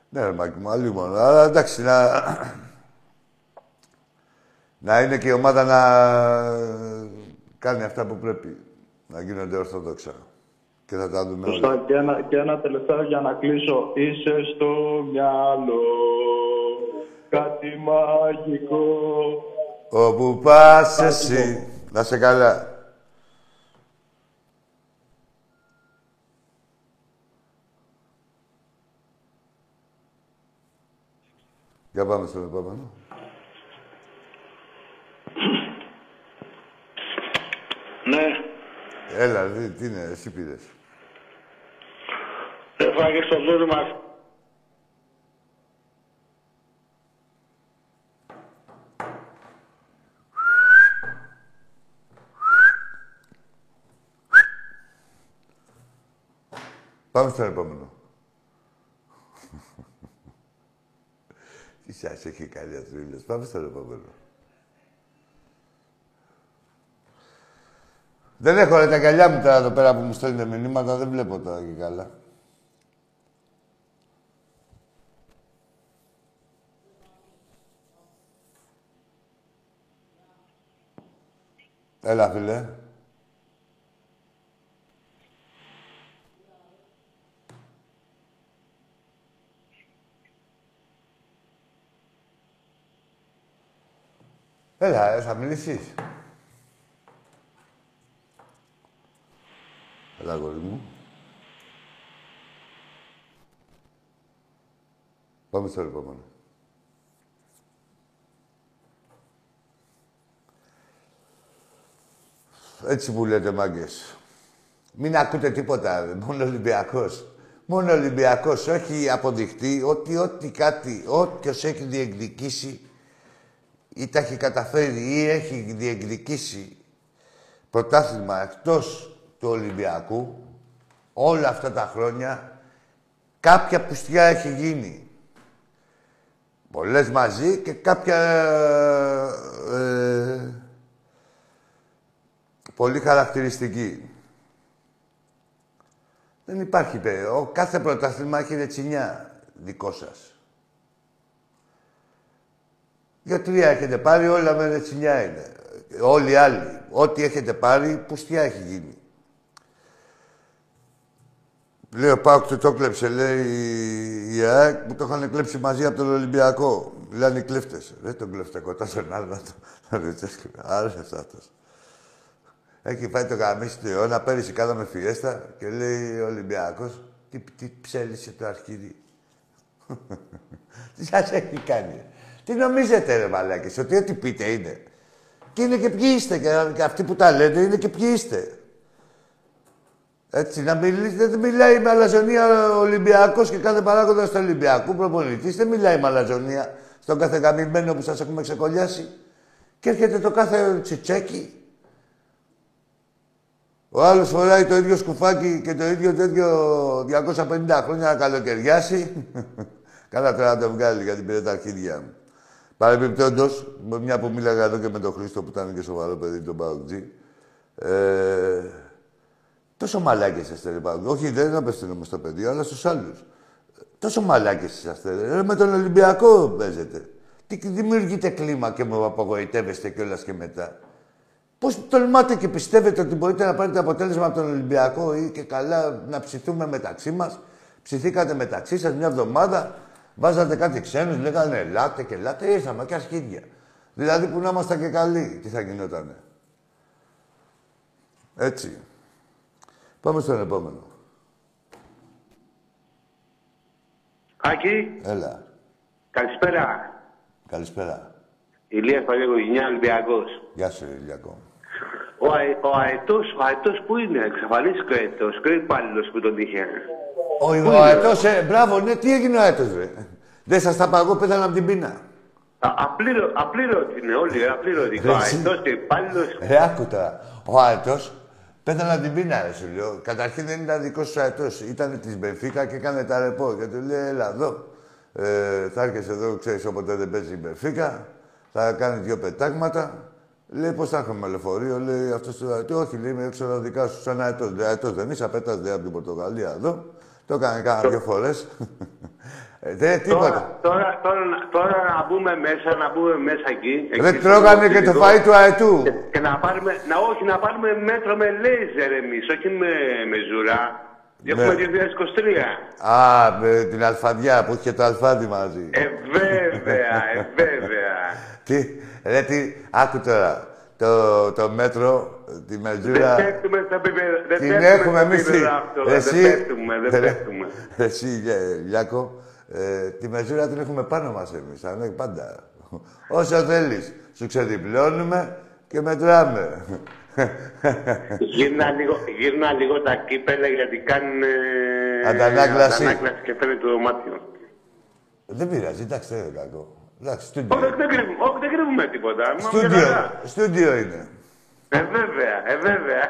Speaker 1: Ναι, ρε Μάκη μου, αλλή μόνο. Αλλά εντάξει, να... να είναι και η ομάδα να κάνει αυτά που πρέπει. Να γίνονται ορθόδοξα. Και θα τα δούμε όλα.
Speaker 6: Σωστά. Και ένα, και ένα τελευταίο για να κλείσω. Είσαι στο μυαλό. Κάτι μαγικό.
Speaker 1: Όπου πας εσύ. Να σε καλά. Για πάμε στον επόμενο.
Speaker 3: Ναι,
Speaker 1: Έλα, δει, τι είναι, εσύ πήρες.
Speaker 3: Έφαγε στο ζούρι μας.
Speaker 1: Πάμε στον επόμενο. Τι σας έχει κάνει ο θρύλος. Πάμε στον επόμενο. Δεν έχω ρε τα καλιά μου τώρα εδώ πέρα που μου στέλνετε μηνύματα. Δεν βλέπω τώρα και καλά. Έλα, φίλε. Έλα, ε, θα μιλήσεις. Έλα, αγόρι μου. Πάμε στο επόμενο. Έτσι που λέτε, μάγκες. Μην ακούτε τίποτα, ρε. μόνο Ολυμπιακός. Μόνο Ολυμπιακός, όχι αποδειχτεί ότι ό,τι κάτι, όποιος έχει διεκδικήσει ή τα έχει καταφέρει ή έχει διεκδικήσει πρωτάθλημα εκτός του Ολυμπιακού όλα αυτά τα χρόνια κάποια πουστιά έχει γίνει. Πολλές μαζί και κάποια ε, πολύ χαρακτηριστική. Δεν υπάρχει, πέ. Ο κάθε πρωτάθλημα έχει ρετσινιά δικό σας. Για τρία έχετε πάρει, όλα με ρετσινιά είναι. Όλοι οι άλλοι. Ό,τι έχετε πάρει, πουστιά έχει γίνει. Λέει ο Πάουκ το, το κλέψε, λέει η ΑΕΚ που το είχαν κλέψει μαζί από τον Ολυμπιακό. Λένε οι κλέφτες. Δεν τον κλέφτε κοντά στον άλλο. Άρεσε αυτό. Έχει φάει το γαμίσι του αιώνα. Πέρυσι κάναμε φιέστα και λέει ο Ολυμπιακός, τι, τι ψέλισε το αρχίδι. τι σας έχει κάνει. Τι νομίζετε, ρε μαλάκες, ότι ό,τι πείτε είναι. Και είναι και ποιοι είστε. Και αυτοί που τα λένε είναι και ποιοι είστε. Έτσι, να μιλήσετε, δεν μιλάει με αλαζονία ο Ολυμπιακός και κάθε παράγοντας του Ολυμπιακού προπονητής. Δεν μιλάει με αλαζονία στον κάθε γαμημένο που σας έχουμε ξεκολλιάσει. Και έρχεται το κάθε τσιτσέκι. Ο άλλος φοράει το ίδιο σκουφάκι και το ίδιο τέτοιο 250 χρόνια να καλοκαιριάσει. Καλά τώρα να το βγάλει γιατί πήρε τα αρχίδια μου. Παρεμπιπτόντως, μια που μίλαγα εδώ και με τον Χρήστο που ήταν και σοβαρό παιδί, τον Παουτζή. Ε, τόσο μαλάκες είστε, ρε Παουτζή. Όχι, δεν απευθύνομαι στο παιδί, αλλά στους άλλους. Τόσο μαλάκες είσαστε. Ρε, με τον Ολυμπιακό παίζετε. Τι δημιουργείτε κλίμα και με απογοητεύεστε κιόλας και μετά. Πώς τολμάτε και πιστεύετε ότι μπορείτε να πάρετε αποτέλεσμα από τον Ολυμπιακό ή και καλά να ψηθούμε μεταξύ μας; Ψηθήκατε μεταξύ σας μια εβδομάδα, Βάζατε κάτι ξένους, λέγανε ελάτε και ελάτε, ήρθαμε και αρχίδια. Δηλαδή που να ήμασταν και καλοί, τι θα γινότανε. Έτσι. Πάμε στον επόμενο.
Speaker 5: Άκη.
Speaker 1: Έλα.
Speaker 5: Καλησπέρα.
Speaker 1: Καλησπέρα.
Speaker 5: Ηλίας Παγιογενιά, Ολυμπιακός.
Speaker 1: Γεια σου, Ηλιακό.
Speaker 5: Ο, αε, ο αετός, ο αετός που είναι, εξαφανίστηκε ο αετός και ο υπάλληλος που τον είχε.
Speaker 1: Ο, ο αετός, ε, μπράβο, ναι, τι έγινε ο αετός, ρε. Δεν σας τα παγώ, πέθανα από την πείνα.
Speaker 5: απλήρω, απλήρωτη είναι όλοι, απλήρωτη. Ο αετός και ο υπάλληλος.
Speaker 1: Ρε, άκου τώρα. Ο αετός πέθανε από την πείνα, ρε, σου λέω. Καταρχήν δεν ήταν δικός σου αετός. Ήταν της Μπενφίκα και έκανε τα ρεπό. Και του λέει, έλα εδώ. Ε, θα έρχεσαι εδώ, ξέρεις, όποτε δεν παίζει η Μπενφίκα. Θα κάνει δύο πετάγματα. Λέει, πώς θα έχουμε λεωφορείο, λέει αυτός του αετό. Όχι, λέει, είμαι έξω δικά σου, σαν αετό. Λέει, αετό δεν είσαι, απέταζε από την Πορτογαλία εδώ. Το έκανε κάνα δύο φορές. ε, δεν τίποτα.
Speaker 5: Τώρα, τώρα, τώρα, να μπούμε μέσα, να μπούμε μέσα εκεί.
Speaker 1: Δεν τρώγανε και το φαΐ του αετού.
Speaker 5: Και, και να πάρουμε, να, όχι, να πάρουμε μέτρο με λέιζερ εμείς, όχι με, με ζουρά. Έχουμε 2023.
Speaker 1: Α, με την αλφαδιά που είχε το αλφάδι μαζί.
Speaker 5: Ε, βέβαια, ε, βέβαια.
Speaker 1: τι, ρε, τι, άκου τώρα. Το, το μέτρο, τη μεζούρα...
Speaker 5: Δεν πέφτουμε στα επίπεδα.
Speaker 1: Την έχουμε εμείς.
Speaker 5: Εσύ, δεν πέφτουμε, δεν πέφτουμε.
Speaker 1: Εσύ, Λιάκο, ε, τη μεζούρα την έχουμε πάνω μας εμείς, αν πάντα. Όσο θέλεις, σου ξεδιπλώνουμε και μετράμε.
Speaker 5: Γύρνα, λίγο, γύρνα λίγο τα κύπελα γιατί κάνουν ε,
Speaker 1: αντανάκλαση.
Speaker 5: αντανάκλαση και φαίνεται το δωμάτιο.
Speaker 1: Δεν πειράζει, εντάξει, δεν είναι κακό. Εντάξει,
Speaker 5: Όχι,
Speaker 1: στούντιο.
Speaker 5: δεν κρύβουμε, όχι, δεν κρύβουμε τίποτα. Μα μια
Speaker 1: Στούντιο,
Speaker 5: χαρά.
Speaker 1: στούντιο είναι.
Speaker 5: Ε, βέβαια, ε, βέβαια.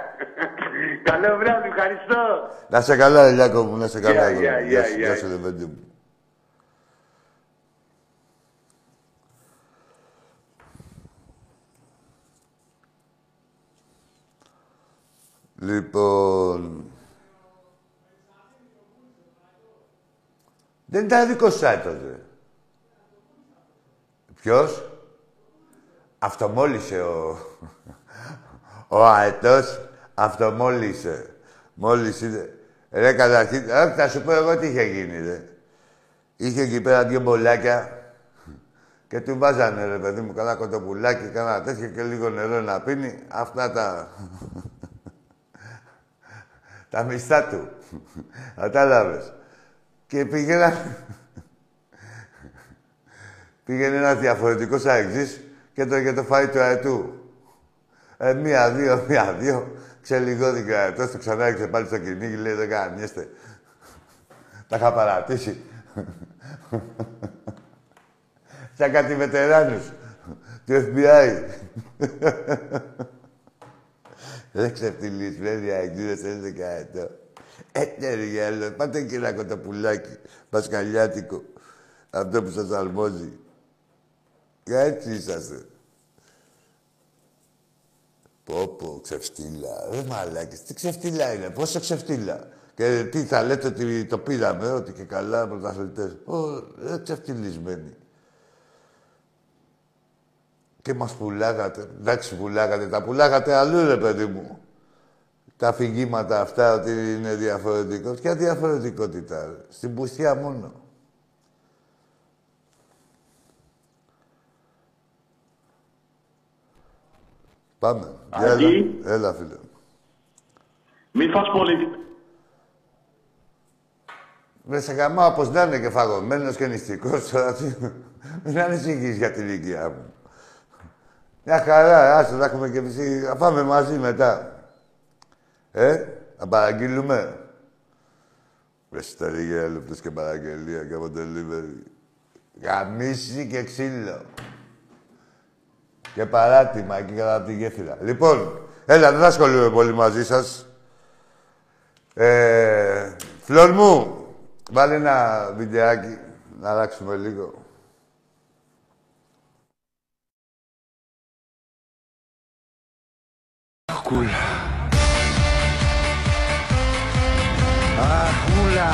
Speaker 5: Καλό βράδυ, ευχαριστώ.
Speaker 1: Να σε καλά, Λιάκο μου, να σε καλά.
Speaker 5: Γεια,
Speaker 1: γεια,
Speaker 5: γεια,
Speaker 1: γεια,
Speaker 5: γεια,
Speaker 1: σου,
Speaker 5: γεια.
Speaker 1: γεια σου, Λεβέντη μου. Λοιπόν... Δεν ήταν δικό σου τότε. Ποιος; Αυτομόλυσε ο... Ο αετός αυτομόλυσε. Μόλις είδε... Ρε καταρχήν, όχι, θα σου πω εγώ τι είχε γίνει, ρε. Είχε εκεί πέρα δύο μπολάκια και του βάζανε, ρε παιδί μου, καλά κοτοπουλάκι, κάνα τέτοιο και λίγο νερό να πίνει. Αυτά τα... τα μιστά του. Κατάλαβες. Και πήγαινα... Πήγαινε ένας διαφορετικός αεξής και το, και το φάει του αετού. Ε, μία, δύο, μία, δύο. Ξελιγώθηκε ο αετός, το ξανά έξε πάλι στο κυνήγι, λέει δεν κανιέστε. Τα είχα παρατήσει. Σαν κάτι βετεράνους. του FBI. Δεν ξεφτυλείς, βέβαια, αγγλίδες, δεν δεκαετό. Ε, ρε γέλο, πάτε και ένα κοτοπουλάκι, πασκαλιάτικο. Αυτό που σας αλμόζει. Και έτσι είσαστε. Πω, πω, ξεφτύλα. Ρε μαλάκες, τι ξεφτύλα είναι, πόσο ξεφτύλα. Και τι θα λέτε ότι το πήραμε, ότι και καλά πρωταθλητές. Ω, ρε ξεφτυλισμένοι. Και μας πουλάγατε. Εντάξει, πουλάγατε. Τα πουλάγατε αλλού, ρε παιδί μου. Τα αφηγήματα αυτά ότι είναι διαφορετικό. Ποια διαφορετικότητα, ρε. Στην πουστιά μόνο. Πάμε.
Speaker 4: Αγγί.
Speaker 1: Έλα, έλα, φίλε.
Speaker 4: Μη φας πολύ.
Speaker 1: Με σε γαμάω όπως να είναι και φαγωμένος και νηστικός τώρα. τι- Μην ανησυχείς για την ηλικία μου. Μια χαρά, άσε, θα έχουμε και εμείς. Θα πάμε μαζί μετά. Ε, να παραγγείλουμε. Βρεσιταρή για λεπτός και παραγγελία και από delivery. Γαμίση και ξύλο. Και παράτημα εκεί κατά από τη γέφυρα. Λοιπόν, έλα, δεν θα ασχολούμαι πολύ μαζί σας. Ε, Φλόρ μου, βάλε ένα βιντεάκι να αλλάξουμε λίγο.
Speaker 7: Κούλα. Αχούλα.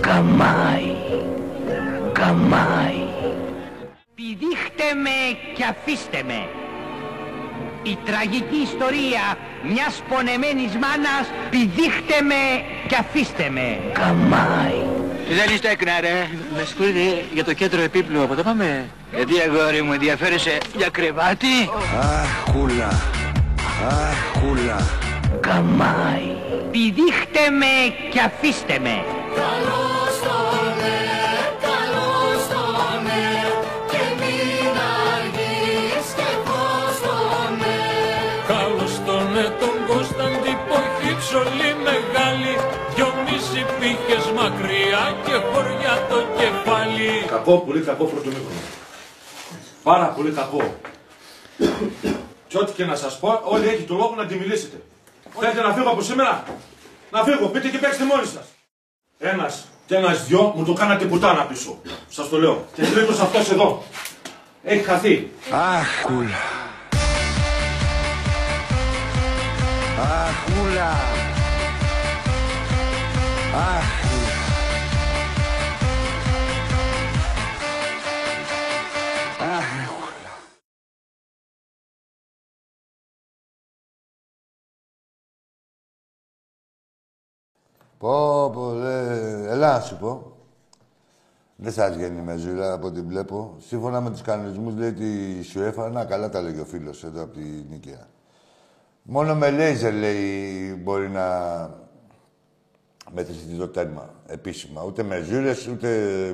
Speaker 8: Καμάι. Καμάι. Πηδήχτε με και αφήστε με. Η τραγική ιστορία μιας πονεμένης μάνας πηδήχτε με και αφήστε με. Καμάι.
Speaker 9: Δεν είστε έκνα ρε. Με συγχωρείτε για το κέντρο επίπλου. Από το πάμε. Γιατί αγόρι μου ενδιαφέρεσαι για κρεβάτι;
Speaker 7: Αχούλα. Αχούλα.
Speaker 8: Καμάι. Πηδήχτε με και αφήστε με.
Speaker 10: Μακριά και χωριά το κεφάλι
Speaker 11: Κακό, πολύ κακό πρώτο μήχρονο. Πάρα πολύ κακό. και ό,τι και να σας πω, όλοι έχετε το λόγο να τη μιλήσετε. Θέλετε να φύγω από σήμερα; Να φύγω, πείτε και παίξτε μόνοι σας. Ένας και ένας δυο μου το κάνατε πουτάνα πίσω. Σας το λέω. Και τρίτος αυτός εδώ. Έχει χαθεί.
Speaker 7: Αχούλα. Αχούλα. Αχούλα. Αχούλα.
Speaker 1: Πω, πω, ρε. Έλα να σου πω. Δεν σας βγαίνει με ζουρά από ό,τι βλέπω. Σύμφωνα με τους κανονισμούς λέει ότι σου έφανα, καλά τα λέγει ο φίλος εδώ από την Νίκαια. Μόνο με λέιζερ, λέει, μπορεί να μετρήσει το τέρμα επίσημα. Ούτε με ζούρες, ούτε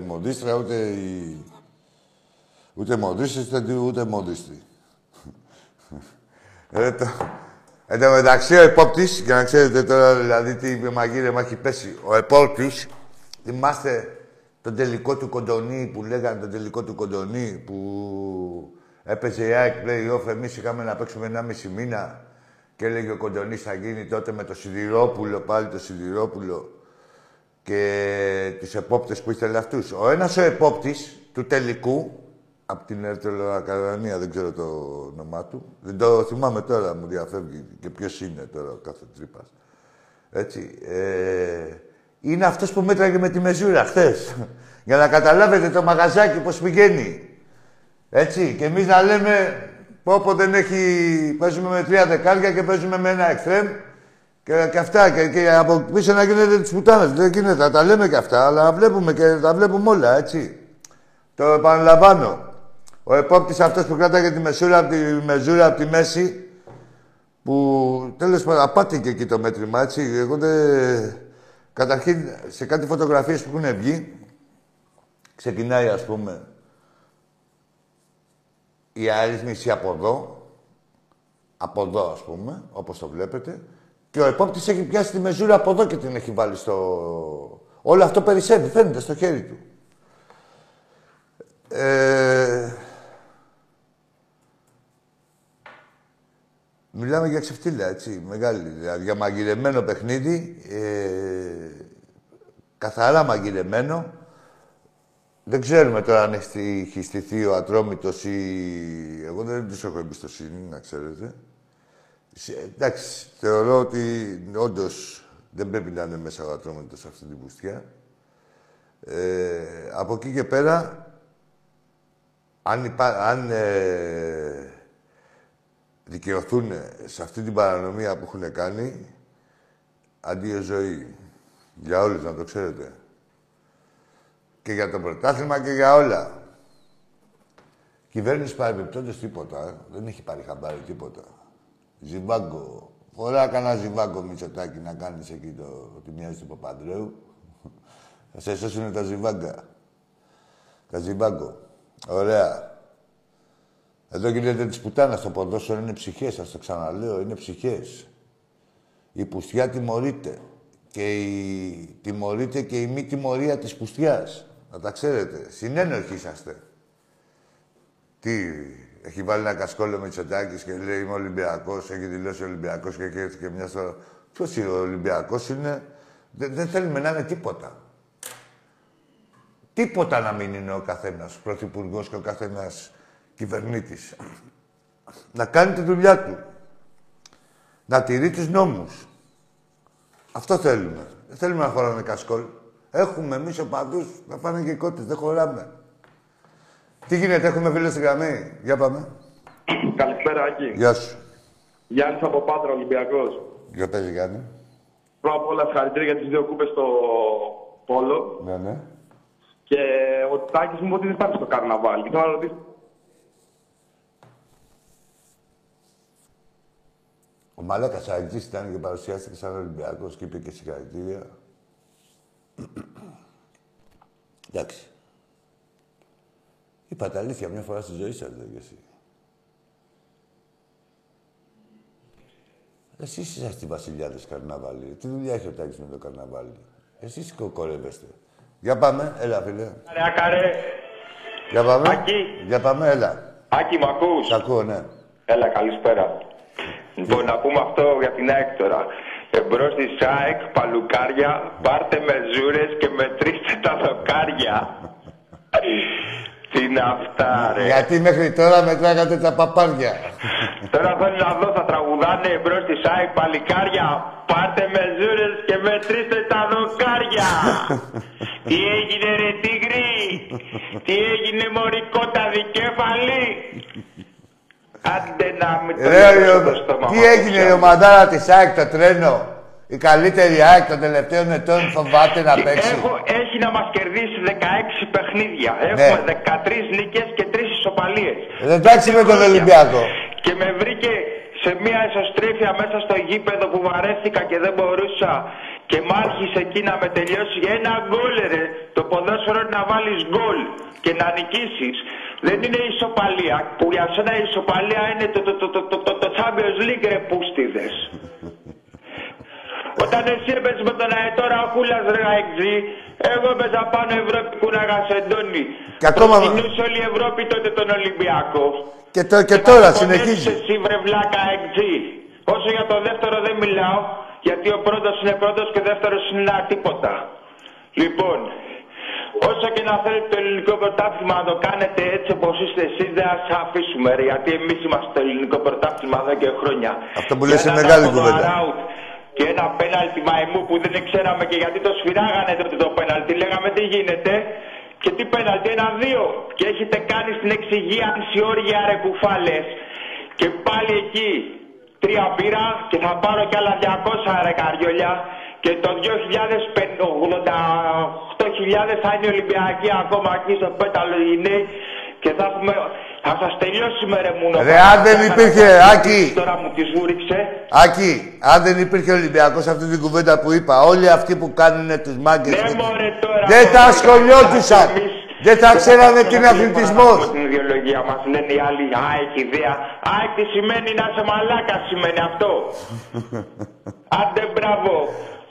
Speaker 1: μοντίστρα, ούτε η... Ούτε μοντίστρες, ούτε, ούτε μοντίστρη. Ρε το... Εν τω μεταξύ, ο επόπτης, για να ξέρετε τώρα δηλαδή τι μαγείρεμα έχει πέσει, ο επόπτης, θυμάστε τον τελικό του κοντονί που λέγανε τον τελικό του κοντονί που έπαιζε η ΑΕΚ play-off, εμείς είχαμε να παίξουμε ένα μισή μήνα και έλεγε ο κοντονής θα γίνει τότε με το Σιδηρόπουλο, πάλι το Σιδηρόπουλο και τους επόπτες που ήθελε αυτούς. Ο ένας ο επόπτης του τελικού, από την Ερτελοακαδημία, δεν ξέρω το όνομά του. Δεν το θυμάμαι τώρα, μου διαφεύγει και ποιος είναι τώρα ο κάθε τρύπας. Έτσι. Ε, είναι αυτός που μέτραγε με τη μεζούρα χθες. Για να καταλάβετε το μαγαζάκι πώς πηγαίνει. Έτσι. Και εμείς να λέμε, πω πω δεν έχει... Παίζουμε με τρία δεκάρια και παίζουμε με ένα εκθρέμ. Και, και αυτά. Και, και από πίσω να γίνεται τις πουτάνες. Δεν γίνεται. Τα λέμε και αυτά, αλλά βλέπουμε και τα βλέπουμε όλα, έτσι. Το επαναλαμβάνω. Ο επόπτης αυτός που κράταγε τη μεσούρα από τη μεζούρα από τη μέση, που τέλος πάντων απάτηκε εκεί το μέτρημα, έτσι. Εγώ δεν... Καταρχήν, σε κάτι φωτογραφίες που έχουν βγει, ξεκινάει, ας πούμε, η αρρύθμιση από εδώ, από εδώ, ας πούμε, όπως το βλέπετε, και ο επόπτης έχει πιάσει τη μεζούρα από εδώ και την έχει βάλει στο... Όλο αυτό περισσεύει, φαίνεται στο χέρι του. Ε, Μιλάμε για ξεφτύλα, έτσι, μεγάλη. Δηλαδή, για μαγειρεμένο παιχνίδι, ε, καθαρά μαγειρεμένο. Δεν ξέρουμε τώρα αν έχει έχει στηθεί ο Ατρόμητος ή... Εγώ δεν τους έχω εμπιστοσύνη, να ξέρετε. Σε- εντάξει, θεωρώ ότι όντως δεν πρέπει να είναι μέσα ο Ατρόμητος σε αυτή την πουστιά. Ε, από εκεί και πέρα, αν, υπά... αν ε, δικαιωθούν σε αυτή την παρανομία που έχουν κάνει, αντίο ζωή. Για όλους, να το ξέρετε. Και για το πρωτάθλημα και για όλα. Κυβέρνηση παρεμπιπτόντως τίποτα. ε. Δεν έχει πάρει χαμπάρι τίποτα. Ζιμπάγκο. Φορά κανένα ζιμπάγκο Μητσοτάκη να κάνεις εκεί το, ότι μοιάζει του Παπανδρέου. Θα σε σώσουν τα ζιμπάγκα. Τα ζιμπάγκο. Ωραία. Εδώ γίνεται της πουτάνας στο ποδόσφαιρο είναι ψυχές, σας το ξαναλέω, είναι ψυχές. Η πουστιά τιμωρείται. Και η... τιμωρείται και η μη τιμωρία της πουστιάς. Να τα ξέρετε. Συνένοχοι είσαστε. Τι, έχει βάλει ένα κασκόλο με Μητσοτάκης και λέει είμαι Ολυμπιακός, έχει δηλώσει Ολυμπιακός και έχει έρθει και μια στο... Ποιος είναι ο Ολυμπιακός είναι... Δεν, δεν θέλουμε να είναι τίποτα. Τίποτα να μην είναι ο καθένας πρωθυπουργός και ο καθένας κυβερνήτης. Να κάνει τη δουλειά του. Να τηρεί τους νόμους. Αυτό θέλουμε. Δεν θέλουμε να χωράνε κασκόλ. Έχουμε εμείς οπαδούς να πάνε και οι κότες. Δεν χωράμε. Τι γίνεται, έχουμε φίλο στη γραμμή. Για πάμε.
Speaker 6: Καλησπέρα, Άκη.
Speaker 1: Γεια σου.
Speaker 6: Γιάννης από Πάτρα, Ολυμπιακός.
Speaker 1: Για πες, Γιάννη.
Speaker 6: Πρώτα απ' όλα, συγχαρητήρια για τις δύο κούπες στο Πόλο.
Speaker 1: Ναι, ναι.
Speaker 6: Και ο Τάκης μου είπε ότι δεν θα έρθει στο καρναβάλι. Και θέλω να ρωτήσω,
Speaker 1: Ο Μαλάκας Αγγής ήταν και παρουσιάστηκε σαν Ολυμπιακός και είπε και συγχαρητήρια. Εντάξει. Είπατε αλήθεια μια φορά στη ζωή σας, δεν και εσύ. Εσείς είσαστε οι βασιλιάδες καρναβάλι. Τι δουλειά έχει ο Τάκης με το καρναβάλι; Εσείς κοκορεύεστε. Για πάμε, έλα φίλε.
Speaker 12: Ρε Ακαρέ,
Speaker 1: Για πάμε.
Speaker 12: Άκη.
Speaker 1: Για πάμε, έλα.
Speaker 12: Άκη μ' ακούς;
Speaker 1: Σ' ακούω, ναι.
Speaker 12: Έλα, καλησπέρα. Λοιπόν, να πούμε αυτό για την ΑΕΚ τώρα. Εμπρός της ΑΕΚ, παλουκάρια, πάρτε μεζούρες και μετρήστε τα δοκάρια. Τι είναι αυτά, ρε.
Speaker 1: Γιατί μέχρι τώρα μετράγατε τα παπάρια.
Speaker 12: Τώρα θέλω να δω, θα τραγουδάνε εμπρός της ΑΕΚ, παλικάρια, πάρτε μεζούρες και μετρήστε τα δοκάρια. Τι έγινε ρε τίγρη, τι έγινε μωρικότα δικέφαλη; Άντε να μην το
Speaker 1: Ρε,
Speaker 12: λιώσω
Speaker 1: ο-
Speaker 12: το στόμα
Speaker 1: τι
Speaker 12: μου,
Speaker 1: έγινε η ομαδάρα της ΑΕΚ το τρένο; Η καλύτερη ΑΕΚ των τελευταίων ετών φοβάται να παίξει.
Speaker 12: Έχω, έχει να μας κερδίσει 16 παιχνίδια.
Speaker 1: Ναι.
Speaker 12: Έχουμε 13 νίκες και 3 ισοπαλίες.
Speaker 1: Ε, Εντάξει με τον Ολυμπιακό.
Speaker 12: Και με βρήκε σε μια ισοστρέφεια μέσα στο γήπεδο που βαρέθηκα και δεν μπορούσα. Και μ' άρχισε εκεί να με τελειώσει ένα γκολ ρε. Το ποδόσφαιρο είναι να βάλεις γκολ και να νικήσεις. Δεν είναι η ισοπαλία. Που για σένα η ισοπαλία είναι το, το, το, το, το, το, το Champions League ρε πούστιδες. Όταν εσύ έπαιζες με τον Αετόρα ο Κούλας ρε Αεξή, εγώ έπαιζα πάνω Ευρώπη κούναγα σε εντόνι.
Speaker 1: Και ακόμα-
Speaker 12: Προτιμούσε όλη η Ευρώπη τότε τον Ολυμπιακό.
Speaker 1: Και, το, και τώρα
Speaker 12: Θα
Speaker 1: συνεχίζει.
Speaker 12: πονέσεις εσύ βρε βλάκα Αεξή. Όσο για το δεύτερο δεν μιλάω, γιατί ο πρώτος είναι πρώτος και ο δεύτερος είναι ένα τίποτα. Λοιπόν, όσο και να θέλετε το ελληνικό πρωτάθλημα να το κάνετε έτσι όπως είστε εσείς, δεν θα σας αφήσουμε ρε, γιατί εμείς είμαστε το ελληνικό πρωτάθλημα εδώ και χρόνια.
Speaker 1: Αυτό που λες
Speaker 12: Και
Speaker 1: είναι
Speaker 12: έναν
Speaker 1: μεγάλη
Speaker 12: άτομο
Speaker 1: κουβέντα.
Speaker 12: αράουτ Και ένα πέναλτι μαϊμού που δεν ξέραμε και γιατί το σφυράγανε τότε το πέναλτι. Λέγαμε τι γίνεται. Και τι πέναλτι, ένα-δύο. Και έχετε κάνει στην εξυγίανση όρια ρε κουφάλες. Και πάλι εκεί τρία πήρα και θα πάρω κι άλλα 200 ρε καριόλια. Και το 2088.000 θα είναι Ολυμπιακοί ακόμα εκεί στο πέταλο οι νέοι. Και θα έχουμε... Θα σας τελειώσουμε ρε μουνο.
Speaker 1: Ρε, αν δεν υπήρχε, Άκη.
Speaker 12: Τώρα μου τη βούριξε.
Speaker 1: Άκη, αν δεν υπήρχε Ολυμπιακός αυτή την κουβέντα που είπα, όλοι αυτοί που κάνουν τους μάγκες.
Speaker 12: Ναι, μωρέ, τώρα,
Speaker 1: δεν
Speaker 12: μωρέ,
Speaker 1: τα ασχολιόντουσαν.
Speaker 12: εμείς-
Speaker 1: Δεν τα ξέρανε τι είναι
Speaker 12: Από
Speaker 1: αθλητισμός.
Speaker 12: την ιδεολογία μας λένε οι άλλοι ΑΕΚ ιδέα. ΑΕΚ τι σημαίνει να είσαι μαλάκα σημαίνει αυτό. Άντε μπράβο.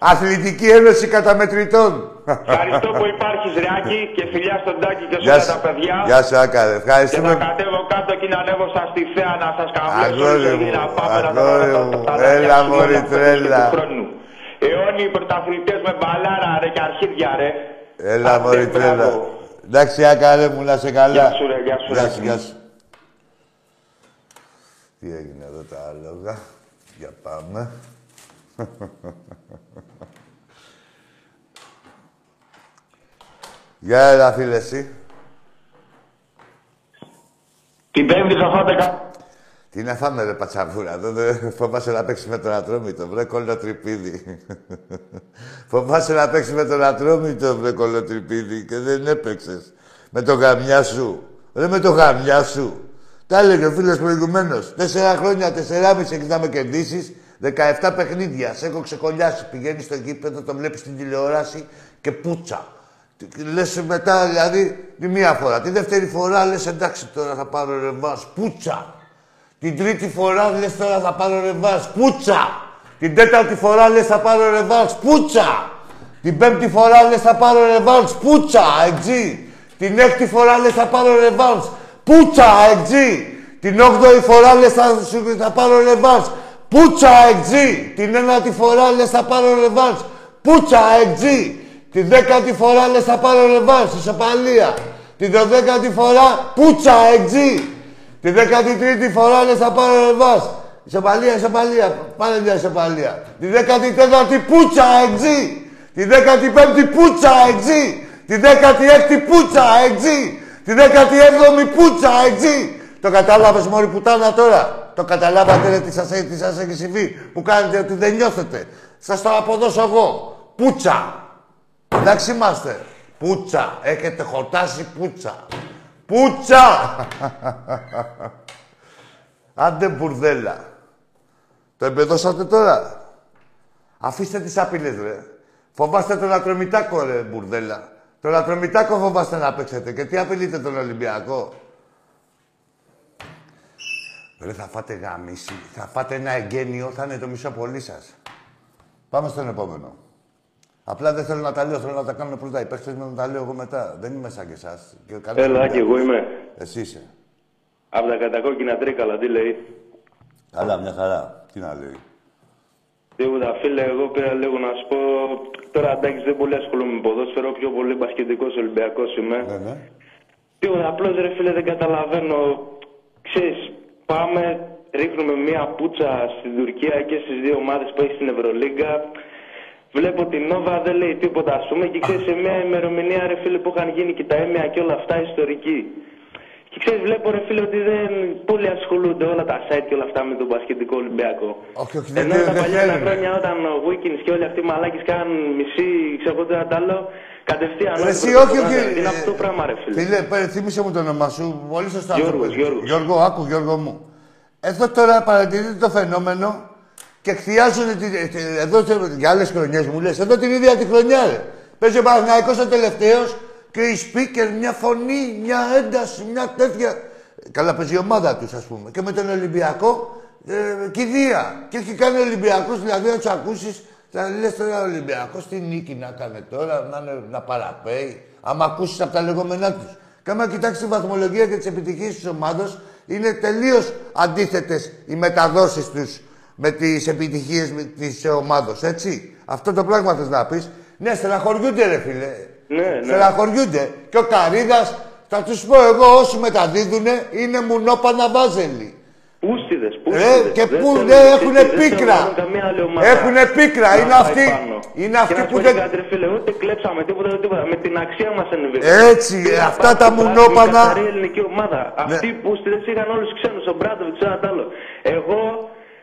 Speaker 1: Αθλητική Ένωση Καταμετρητών.
Speaker 12: Ευχαριστώ που υπάρχεις Ρεάκη και φιλιά στον Τάκη και σε
Speaker 1: Γεια
Speaker 12: όλα
Speaker 1: σου.
Speaker 12: τα παιδιά.
Speaker 1: Γεια σου, Άκαρε.
Speaker 12: Και
Speaker 1: Ευχαριστούμε.
Speaker 12: θα κατέβω κάτω και να ανέβω στα στη θέα να σας καμπλώσω
Speaker 1: Αγόρι
Speaker 12: όλη
Speaker 1: μου,
Speaker 12: να πάμε να τα
Speaker 1: αγόρι
Speaker 12: τα-
Speaker 1: μου.
Speaker 12: τα- τα-
Speaker 1: Έλα,
Speaker 12: τα-
Speaker 1: μωρή,
Speaker 12: τα-
Speaker 1: τρέλα.
Speaker 12: του χρόνου. Αιώνιοι πρωταθλητές με μπαλάρα ρε και αρχίδια ρε.
Speaker 1: Έλα,
Speaker 12: Άντε,
Speaker 1: μωρή,
Speaker 12: μπράβο.
Speaker 1: τρέλα. Εντάξει, Άκαρε μου, να σε καλά.
Speaker 12: Γεια σου, ρε, γεια σου, ρε.
Speaker 1: Γεια σου, γεια σου. Τι έγινε εδώ τα άλογα. Για πάμε. Γεια, έλα, φίλε, εσύ.
Speaker 12: Την πέμπτη θα φάτε κα...
Speaker 1: Τι να φάμε, ρε πατσαβούρα. Εδώ δεν φοβάσαι να παίξεις με τον ατρόμητο, βρε κολοτρυπίδι. φοβάσαι να παίξεις με τον ατρόμητο, βρε κολοτρυπίδι, και δεν έπαιξες. Με το γαμιά σου. Ρε με το γαμιά σου. Τα έλεγε ο φίλος προηγουμένως. Τέσσερα χρόνια, τεσσεράμιση έχει να με κερδίσεις. 17 παιχνίδια. Σε έχω ξεκολλιάσει. Πηγαίνεις στο γήπεδο, το βλέπεις στην τηλεόραση και πούτσα. Λες μετά, δηλαδή, τη μία φορά. Τη δεύτερη φορά λες εντάξει τώρα θα πάρω ρεβάς. Πούτσα. Την τρίτη φορά λες τώρα θα πάρω ρεβάς. Πούτσα! Την τέταρτη φορά λες θα πάρω ρεβάς. Πούτσα! Την πέμπτη φορά λες θα πάρω ρεβάς. Πούτσα! Εξή! Την έκτη φορά λες θα πάρω ρεβάς. Πούτσα! Εξή! Την όγδοη φορά λες θα, σου- θα πάρω ρεβάς. Πούτσα! Εξή! Την ένατη φορά λες θα πάρω ρεβάς. Πούτσα! Εξή! Την δέκατη φορά λες θα πάρω ρεβάς. Ισοπαλία. Την δωδέκατη φορά πούτσα! Εξή! Τη 13η φορά λες θα πάρω ρεβάς. Ισοπαλία, ισοπαλία. Πάνε μια ισοπαλία. Τη 14η πούτσα εξή. Τη 15η πούτσα εξή. Τη 16η πούτσα εξή. Τη 17η πούτσα εξή. Το κατάλαβες μόλι πουτάνα τώρα; Το καταλάβατε ρε τι σας, τι σας έχει συμβεί. Που κάνετε ότι δεν νιώθετε; Σας το αποδώσω εγώ. Πούτσα. Εντάξει είμαστε. Πούτσα. Έχετε χορτάσει πούτσα. Πούτσα! Άντε μπουρδέλα. Το εμπεδώσατε τώρα; Αφήστε τις άπειλες, ρε. Φοβάστε τον Ατρομητάκο, ρε, μπουρδέλα. Τον Ατρομητάκο φοβάστε να παίξετε. Και τι απειλείτε τον Ολυμπιακό; Ρε, θα φάτε γαμίση. Θα φάτε ένα εγγένειο. Θα είναι το μισό πολύ σας. Πάμε στον επόμενο. Απλά δεν θέλω να τα λέω. Θέλω να τα κάνω πρώτα οι παίχτες μου να τα λέω εγώ μετά. Δεν είμαι σαν και εσάς. Και κανένας
Speaker 13: Έλα,
Speaker 1: δεν
Speaker 13: και εγώ είμαι.
Speaker 1: Εσύ είσαι.
Speaker 13: Από τα κατακόκκινα τρίκαλα, τι λέει;
Speaker 1: Καλά, μια χαρά. Τι να λέει.
Speaker 13: Τίποτα, φίλε, εγώ πήρα λίγο να σου πω. Τώρα εντάξει, δεν πολύ ασχολούμαι με ποδόσφαιρο, πιο πολύ μπασκετικός Ολυμπιακός είμαι.
Speaker 1: Ναι, ναι.
Speaker 13: Τίποτα, απλώς ρε φίλε δεν καταλαβαίνω. Ξέρεις, πάμε, ρίχνουμε μία πουτσα στην Τουρκία και στις δύο ομάδες που έχει στην Ευρωλίγκα. Βλέπω την Νόβα δεν λέει τίποτα, ας πούμε, και ξέρεις σε μια ημερομηνία, ρε φίλε, που είχαν γίνει και τα έμια και όλα αυτά ιστορική. Και ξέρεις, βλέπω ρε φίλε ότι δεν πολύ ασχολούνται όλα τα site και όλα αυτά με τον Πασχετικό Ολυμπιακό.
Speaker 1: Όχι, όχι, δεν
Speaker 13: Ενώ τα
Speaker 1: δεν
Speaker 13: παλιά
Speaker 1: θέλουν.
Speaker 13: χρόνια όταν ο Wikins και όλοι αυτοί οι μαλάκες κάνουν μισή, ξέρω εγώ τι να τα άλλο, κατευθείαν.
Speaker 1: Ρε,
Speaker 13: όλοι
Speaker 1: Εσύ,
Speaker 13: πρωτοβουλία,
Speaker 1: όχι, όχι.
Speaker 13: Είναι
Speaker 1: ε,
Speaker 13: αυτό το πράγμα, ρε φίλε.
Speaker 1: Φίλε, πέ, θύμισε μου το όνομά σου. Πολύ σωστά.
Speaker 13: Γιώργος,
Speaker 1: αυτό που-
Speaker 13: Γιώργος.
Speaker 1: Γιώργο, άκου, Γιώργο μου. Εδώ τώρα παρατηρείτε το φαινόμενο και εκθιάζουν τη- τη- εδώ σε- για άλλες χρονιές μου λες. Εδώ την ίδια τη χρονιά, ρε. Παίζει ο Παναγιακός ο τελευταίος και οι speaker, μια φωνή, μια ένταση, μια τέτοια. Καλά, παίζει η ομάδα τους, ας πούμε. Και με τον Ολυμπιακό, ε, κηδεία. Και έχει κάνει Ολυμπιακούς, δηλαδή να τους ακούσεις, θα λες τώρα Ολυμπιακός τι νίκη να κάνει τώρα, να, είναι- να παραπέει. Άμα ακούσεις από τα λεγόμενά τους. Και άμα κοιτάξεις τη βαθμολογία και τις επιτυχίες της ομάδας, είναι τελείως αντίθετες οι μεταδόσεις τους με τις επιτυχίες της ομάδα. Έτσι. Αυτό το πράγμα θες να πεις. Ναι, στεναχωριούνται, ρε φίλε.
Speaker 13: Ναι, ναι.
Speaker 1: Στεναχωριούνται. Και ο Καρίδας, θα τους πω εγώ, όσοι μεταδίδουν είναι μουνόπανα βάζελοι.
Speaker 13: Πούστιδες,
Speaker 1: Ρε,
Speaker 13: πούστιδες.
Speaker 1: και πού δεν έχουν πίκρα. Έχουν πίκρα. Είναι αυτοί, είναι αυτοί που δεν.
Speaker 13: Κάτι, ρε φίλε, ούτε κλέψαμε τίποτα, ούτε τίποτα. Με την αξία μας ενεβεί.
Speaker 1: Έτσι, αυτά τα μουνόπανα.
Speaker 13: Είναι ελληνική ομάδα. Αυτοί που στηδές είχαν όλους τους ξένους, ο Μπράντοβιτ, ένα τ' άλλος. Εγώ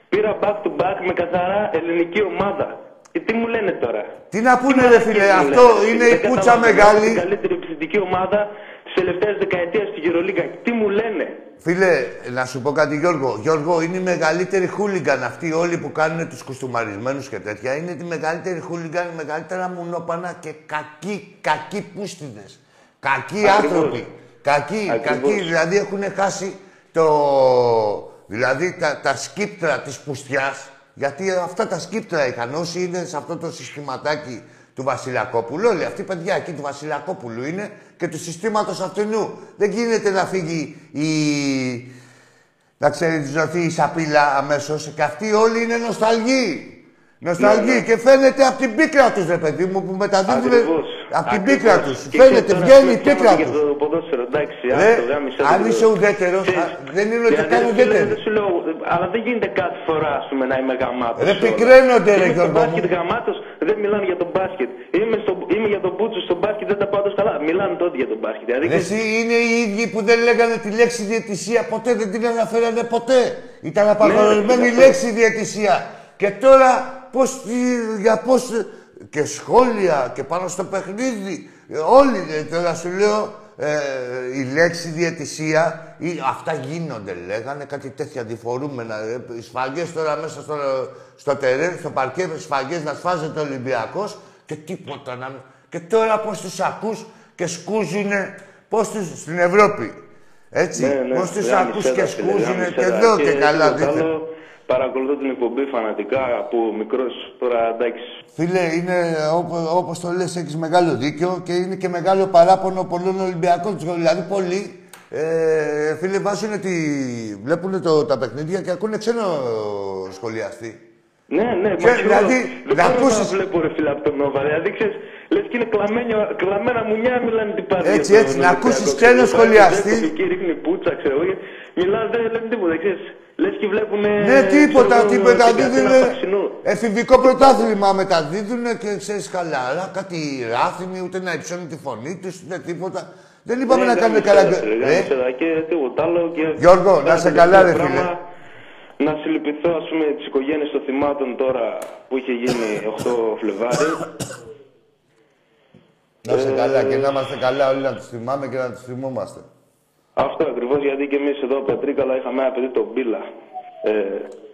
Speaker 13: πήρα back to back με καθαρά ελληνική ομάδα. Και τι μου λένε τώρα;
Speaker 1: Τι να πούνε, ρε φίλε,
Speaker 13: μου
Speaker 1: αυτό
Speaker 13: λένε;
Speaker 1: είναι
Speaker 13: Δεν
Speaker 1: η κούτσα
Speaker 13: καταλαβαίνω.
Speaker 1: μεγάλη.
Speaker 13: Την καλύτερη επιθετική ομάδα τη τελευταία δεκαετία στη Γερολίγκα. Τι μου λένε;
Speaker 1: Φίλε, να σου πω κάτι Γιώργο. Γιώργο, είναι οι μεγαλύτεροι χούλιγκαν αυτοί όλοι που κάνουν τους κουστούμαρισμένους και τέτοια. Είναι οι μεγαλύτεροι χούλιγκαν, οι μεγαλύτερα μουνόπανα και κακοί, κακοί πούστιδες. Κακοί
Speaker 13: Ακριβώς.
Speaker 1: άνθρωποι. Κακοί,
Speaker 13: Ακριβώς.
Speaker 1: κακοί. Δηλαδή έχουν χάσει το... Δηλαδή τα, τα σκύπτρα της πουστιάς. Γιατί αυτά τα σκύπτρα είχαν. Όσοι είναι σε αυτό το συστηματάκι του Βασιλακόπουλου, όλοι αυτοί οι παιδιά εκεί του Βασιλακόπουλου είναι και του συστήματος αυτού. Δεν γίνεται να φύγει η. Να ξεριζωθεί η σαπίλα αμέσως. Και αυτοί όλοι είναι νοσταλγοί. Νοσταλγοί.
Speaker 12: Ναι, ναι.
Speaker 1: Και φαίνεται από την πίκρα τους, ρε παιδί μου, που μεταδίδουν.
Speaker 12: Ακριβώς.
Speaker 1: Από την
Speaker 12: Ακριβώς.
Speaker 1: πίκρα τους.
Speaker 12: Και
Speaker 1: Φαίνεται,
Speaker 12: ξέρεις, τώρα
Speaker 1: βγαίνει η
Speaker 12: που
Speaker 1: πίκρα
Speaker 12: λέμε
Speaker 1: τους.
Speaker 12: Για το ποδόσφαιρο, εντάξει,
Speaker 1: Ρε,
Speaker 12: άστο, γάμισε
Speaker 1: αν
Speaker 12: το.
Speaker 1: είσαι ουδέτερος,
Speaker 12: Ξέρεις,
Speaker 1: α, δεν είναι ούτε
Speaker 12: δηλαδή,
Speaker 1: καν
Speaker 12: δεν σου λέω-
Speaker 1: ουδέτερος.
Speaker 12: δεν σου λέω, αλλά δεν γίνεται κάθε φορά, ας πούμε, να είμαι γαμάτος.
Speaker 1: Ρε,
Speaker 12: όλα.
Speaker 1: πικραίνονται, ρε,
Speaker 12: Είμαι στο
Speaker 1: Γιώργο μου.
Speaker 12: μπάσκετ γαμάτος, δεν μιλάνε για τον μπάσκετ. Είμαι, στο, είμαι για τον Μπούτσο στο μπάσκετ, δεν τα πάω τόσο καλά. Μιλάνε τότε για τον μπάσκετ. Δηλαδή,
Speaker 1: Ρε, εσύ είναι οι ίδιοι που δεν λέγανε τη λέξη διαιτησία ποτέ, δεν την αναφέρανε ποτέ. Ήταν απαγορευμένη
Speaker 12: Ναι,
Speaker 1: η
Speaker 12: ρε,
Speaker 1: λέξη διαιτησία. Και τώρα πώς, τι- για πώς, και σχόλια και πάνω στο παιχνίδι. Ε, Όλοι, ε, τώρα σου λέω, ε, η λέξη διαιτησία, ή, αυτά γίνονται λέγανε, κάτι τέτοια διφορούμενα. Ε, οι σφαγές τώρα μέσα στο, στο τερέν, στο παρκέ, σφαγές να σφάζεται ο Ολυμπιακός και τίποτα να μην- Και τώρα πώς τους ακούς και σκούζουνε, πώς τους στην Ευρώπη. Έτσι,
Speaker 12: Ναι, ναι,
Speaker 1: πώς τους
Speaker 12: γάμισε
Speaker 1: ακούς
Speaker 12: τα,
Speaker 1: και
Speaker 12: φίλε,
Speaker 1: σκούζουνε
Speaker 12: γάμισε
Speaker 1: και
Speaker 12: τα.
Speaker 1: εδώ και, καλά
Speaker 12: τίποτα
Speaker 1: δείτε.
Speaker 12: άλλο, Παρακολουθώ την εκπομπή φανατικά από μικρός τώρα εντάξει.
Speaker 1: Φίλε, είναι όπω όπως το λες, έχεις μεγάλο δίκιο και είναι και μεγάλο παράπονο πολλών Ολυμπιακών. Δηλαδή, πολλοί, ε, φίλε, βάζουν τη... βλέπουν το, τα παιχνίδια και ακούνε ξένο σχολιαστή.
Speaker 12: Ναι, ναι,
Speaker 1: Και,
Speaker 12: μα
Speaker 1: δηλαδή,
Speaker 12: δεν
Speaker 1: να
Speaker 12: μπορώ
Speaker 1: ακούσεις-
Speaker 12: να βλέπω ρε φίλε από τον Νόβα. Δηλαδή, ξέρεις, λες και είναι κλαμμένια, κλαμμένα μουνιά, μιλάνε την πάντα.
Speaker 1: Έτσι,
Speaker 12: για τον
Speaker 1: έτσι, να
Speaker 12: Ολυμπιακό,
Speaker 1: ακούσεις
Speaker 12: ξέρω.
Speaker 1: ξένο
Speaker 12: Πάει
Speaker 1: σχολιαστή.
Speaker 12: ο Εκεί ρίχνει πουτσα, ξέρω εγώ. Μιλάνε, δεν λένε τίποτα, ξέρεις. Λες και βλέπουν...
Speaker 1: Ναι, τίποτα, τι μεταδίδουν.
Speaker 12: μεταδίδουν.
Speaker 1: Εφηβικό πρωτάθλημα μεταδίδουν και ξέρεις καλά. Αλλά κάτι ράθιμοι, ούτε να υψώνουν τη φωνή τους, ούτε τίποτα. Δεν είπαμε να κάνουμε καλά. Ε,
Speaker 12: Και τίποτα άλλο. Και
Speaker 1: Γιώργο, να
Speaker 12: ένα
Speaker 1: σε καλά, ρε
Speaker 12: τελευταίο
Speaker 1: φίλε.
Speaker 12: πράγμα, Να συλληπιθώ, ας πούμε, τις οικογένειες των θυμάτων τώρα που είχε γίνει 8 Φλεβάρι.
Speaker 1: Να είσαι καλά και να είμαστε καλά όλοι να τους θυμάμαι και να τους θυμόμαστε.
Speaker 12: Αυτό ακριβώς γιατί και εμείς εδώ Πετρίκαλα είχαμε ένα παιδί τον Μπίλα. Ε,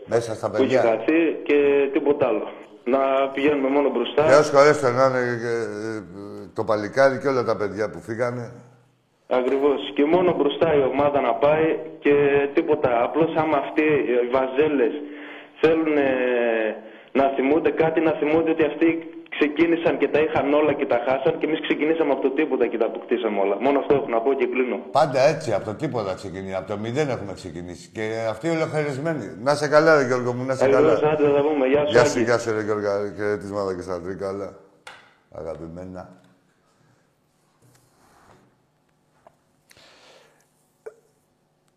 Speaker 1: Μέσα στα
Speaker 12: που είχε
Speaker 1: παιδιά.
Speaker 12: χαθεί και τίποτα άλλο. Να πηγαίνουμε μόνο μπροστά.
Speaker 1: Θεός χωρέστε να είναι και, ε, το παλικάρι και όλα τα παιδιά που φύγανε.
Speaker 12: Ακριβώς. Και μόνο μπροστά η ομάδα να πάει και τίποτα. Απλώς άμα αυτοί οι βαζέλες θέλουν ε, να θυμούνται κάτι, να θυμούνται ότι αυτοί ξεκίνησαν και τα είχαν όλα και τα χάσαν και εμείς ξεκινήσαμε από το τίποτα και τα αποκτήσαμε όλα. Μόνο αυτό έχω να πω και κλείνω.
Speaker 1: Πάντα έτσι, από το τίποτα ξεκινήσει. Από το μηδέν έχουμε ξεκινήσει. Και αυτοί ολοκληρωμένοι. Να σε καλά, ρε Γιώργο μου, να σε
Speaker 12: Ακριβώς,
Speaker 1: καλά.
Speaker 12: άντε, θα τα πούμε. Γεια σου,
Speaker 1: Γεια σου,
Speaker 12: Άκη.
Speaker 1: γεια σου, ρε Γιώργο. Χαιρετίσματα και στα Τρίκαλα. Αγαπημένα.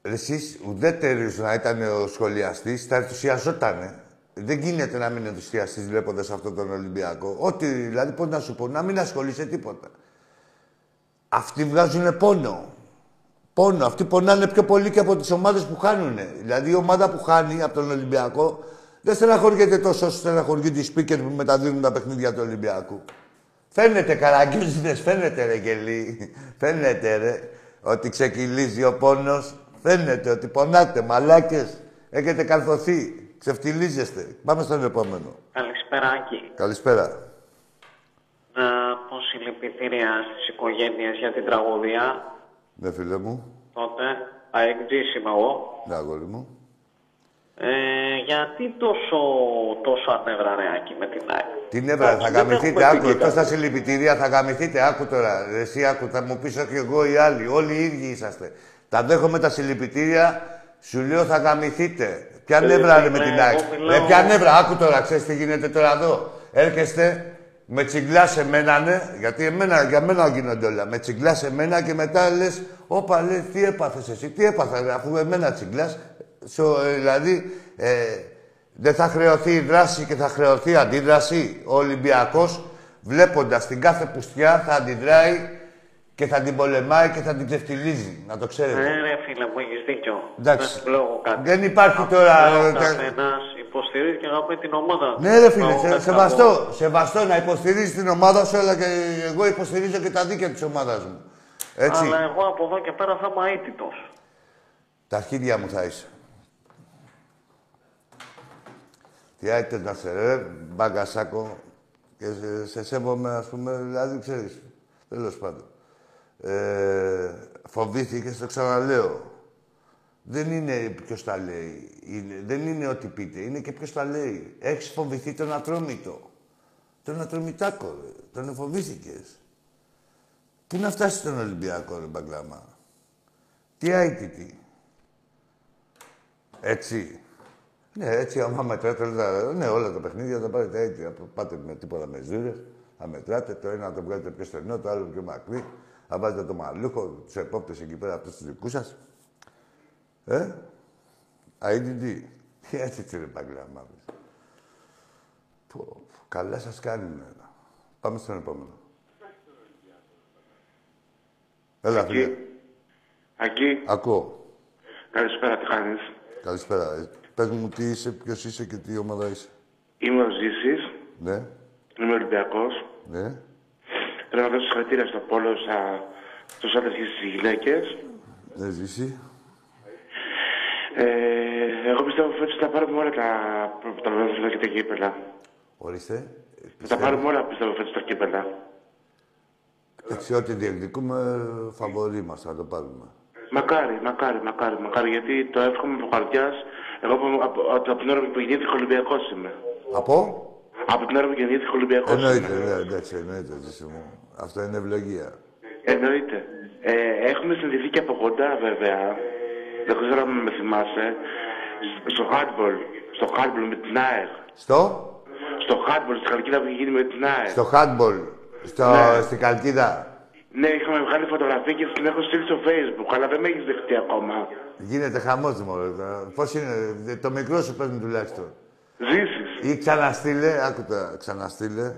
Speaker 1: Εσείς ουδέτερος να ήταν ο σχολιαστής, θα ενθουσιαζότανε. Δεν γίνεται να μην ενθουσιαστείς βλέποντας αυτόν τον Ολυμπιακό. Ό,τι, δηλαδή, πώς να σου πω, να μην ασχολείσαι τίποτα. Αυτοί βγάζουν πόνο. Πόνο. Αυτοί πονάνε πιο πολύ και από τις ομάδες που χάνουν. Δηλαδή, η ομάδα που χάνει από τον Ολυμπιακό δεν στεναχωριέται τόσο όσο στεναχωριούνται οι speakers που μεταδίδουν τα παιχνίδια του Ολυμπιακού. Φαίνεται, καραγκιόζιδες, φαίνεται ρε γελί. Φαίνεται ρε, ότι ξεκυλίζει ο πόνος. Φαίνεται ότι πονάτε, μαλάκες. Έχετε καρφωθεί. Ξεφτιλίζεστε. Πάμε στον επόμενο.
Speaker 2: Καλησπέρα, Άκη.
Speaker 1: Καλησπέρα.
Speaker 2: Να πω συλληπιτήρια στις οικογένειες για την τραγωδία.
Speaker 1: Ναι, φίλε μου.
Speaker 2: Τότε, αεκτζής είμαι εγώ.
Speaker 1: Ναι, αγόρι μου.
Speaker 2: Ε, γιατί τόσο, τόσο ανέβρα ρε Άκη με την ΑΕΚ.
Speaker 1: Την έβρα, θα
Speaker 2: δεν
Speaker 1: γαμηθείτε,
Speaker 2: έχουμε
Speaker 1: άκου,
Speaker 2: πει και
Speaker 1: εκτός τα
Speaker 2: κάτι.
Speaker 1: συλληπιτήρια, θα γαμηθείτε, άκου τώρα. Εσύ άκου, θα μου πεις όχι εγώ οι άλλοι, όλοι οι ίδιοι είσαστε. Τα δέχομαι τα συλληπιτήρια, σου λέω θα γαμηθείτε. Ποια
Speaker 2: Ε,
Speaker 1: νεύρα ρε με
Speaker 2: ναι,
Speaker 1: την
Speaker 2: εγώ
Speaker 1: ΑΕΚ.
Speaker 2: μιλάω-
Speaker 1: Ρε ποια νεύρα, άκου τώρα, ξέρεις τι γίνεται τώρα εδώ. Έρχεστε, με τσιγκλά σε μένα, ναι, γιατί εμένα, για μένα γίνονται όλα. Με τσιγκλά σε μένα και μετά λες, όπα, λέει, τι έπαθες εσύ, τι έπαθα, ρε, αφού εμένα τσιγκλάς. Σο, ε, δηλαδή, ε, δεν θα χρεωθεί η δράση και θα χρεωθεί η αντίδραση. Ο Ολυμπιακός, βλέποντας την κάθε πουστιά, θα αντιδράει και θα την πολεμάει και θα την ξεφτιλίζει. Να το ξέρετε.
Speaker 2: Ναι, ρε φίλε μου, έχεις δίκιο.
Speaker 1: Εντάξει.
Speaker 2: Δεν σου λέω εγώ κάτι.
Speaker 1: Δεν υπάρχει
Speaker 2: Απλά
Speaker 1: τώρα,
Speaker 2: Ο
Speaker 1: ε,
Speaker 2: καθένας υποστηρίζει και αγαπάει την ομάδα του.
Speaker 1: Ναι, ρε φίλε,
Speaker 2: Εγώ
Speaker 1: σε,
Speaker 2: δεν
Speaker 1: σεβαστό. Σεβαστό να υποστηρίζεις την ομάδα σου, αλλά και εγώ υποστηρίζω και τα δίκαια της ομάδας μου. Έτσι.
Speaker 2: Αλλά εγώ από εδώ και πέρα θα είμαι αίτητος.
Speaker 1: Τα αρχίδια μου θα είσαι. Τι άιτες να σε ρε, μπαγκασάκο. Και σε, σε σέβομαι, ας πούμε, δηλαδή, ξέρεις. Τέλος πάντων. Ε, φοβήθηκες, το ξαναλέω. Δεν είναι ποιος τα λέει. Είναι, δεν είναι ό,τι πείτε. Είναι και ποιος τα λέει. Έχεις φοβηθεί τον ατρόμητο. Τον ατρομητάκο, ρε. Τον φοβήθηκες. Πού να φτάσει στον Ολυμπιακό, ρε Μπαγκλάμα; Τι ITT. Έτσι. Ναι, έτσι, άμα μετράτε όλα, τα- ναι, όλα τα παιχνίδια θα πάρετε έτσι. Πάτε με τίποτα με ζούρες, θα μετράτε. Το ένα να το βγάλετε πιο στενό, το άλλο πιο μακρύ. Θα βάζετε το μαλλούχο, τους επόπτες εκεί πέρα, αυτούς τους δικούς σας. Ε, IDD. Τι έτσι τι ρε παγκλάμα. Πω, πω, καλά σας κάνουν. Πάμε στον επόμενο. Έλα, φίλε.
Speaker 14: Ακή,
Speaker 1: Ακούω.
Speaker 14: καλησπέρα, τι κάνεις;
Speaker 1: Καλησπέρα. Ε, Πες μου τι είσαι, ποιος είσαι και τι ομάδα είσαι.
Speaker 14: Είμαι ο Ζήσης,
Speaker 1: Ναι,
Speaker 14: είμαι Ολυμπιακός.
Speaker 1: ναι.
Speaker 14: Θέλω να δώσω συγχαρητήρια στο Πόλο, στα, στους άντρες και στις γυναίκες.
Speaker 1: Ναι, ζήσει.
Speaker 14: Ε, εγώ πιστεύω φέτος θα πάρουμε όλα τα πρωτοβουλία και τα κύπελα.
Speaker 1: Ορίστε.
Speaker 14: Θα τα πάρουμε όλα, πιστεύω, φέτος τα κύπελα.
Speaker 1: Εντάξει, ό,τι διεκδικούμε, φαβορεί μας, θα το πάρουμε.
Speaker 14: Μακάρι, μακάρι, μακάρι, μακάρι, γιατί το εύχομαι από καρδιάς. Εγώ από, από, από, από την ώρα που γεννήθηκα Ολυμπιακός είμαι.
Speaker 1: Από;
Speaker 14: Από την ώρα που γεννήθηκα Ολυμπιακός
Speaker 1: Εννοείται,
Speaker 14: είμαι.
Speaker 1: ναι, εντάξει, εννοείται, ζήση μου. Αυτό είναι ευλογία.
Speaker 14: Εννοείται. Ε, έχουμε συνδεθεί και από κοντά βέβαια. Δεν ξέρω αν με θυμάσαι. Σ- Στο hardball. Στο hardball με την ΑΕΡ.
Speaker 1: Στο;
Speaker 14: Στο hardball, στη Χαλκίδα που είχε γίνει με την ΑΕΡ.
Speaker 1: Στο handball. Στο,
Speaker 14: Ναι.
Speaker 1: Στην Καλκίδα.
Speaker 14: Ναι, είχαμε βγάλει φωτογραφία και την έχω στείλει στο facebook, αλλά δεν με έχεις δεχτεί ακόμα.
Speaker 1: Γίνεται χαμός, μωρέ. Πώς είναι, το μικρό σου παίρνει τουλάχιστον.
Speaker 14: Ζήσεις.
Speaker 1: Ή ξαναστείλε, άκουτα, ξαναστείλε.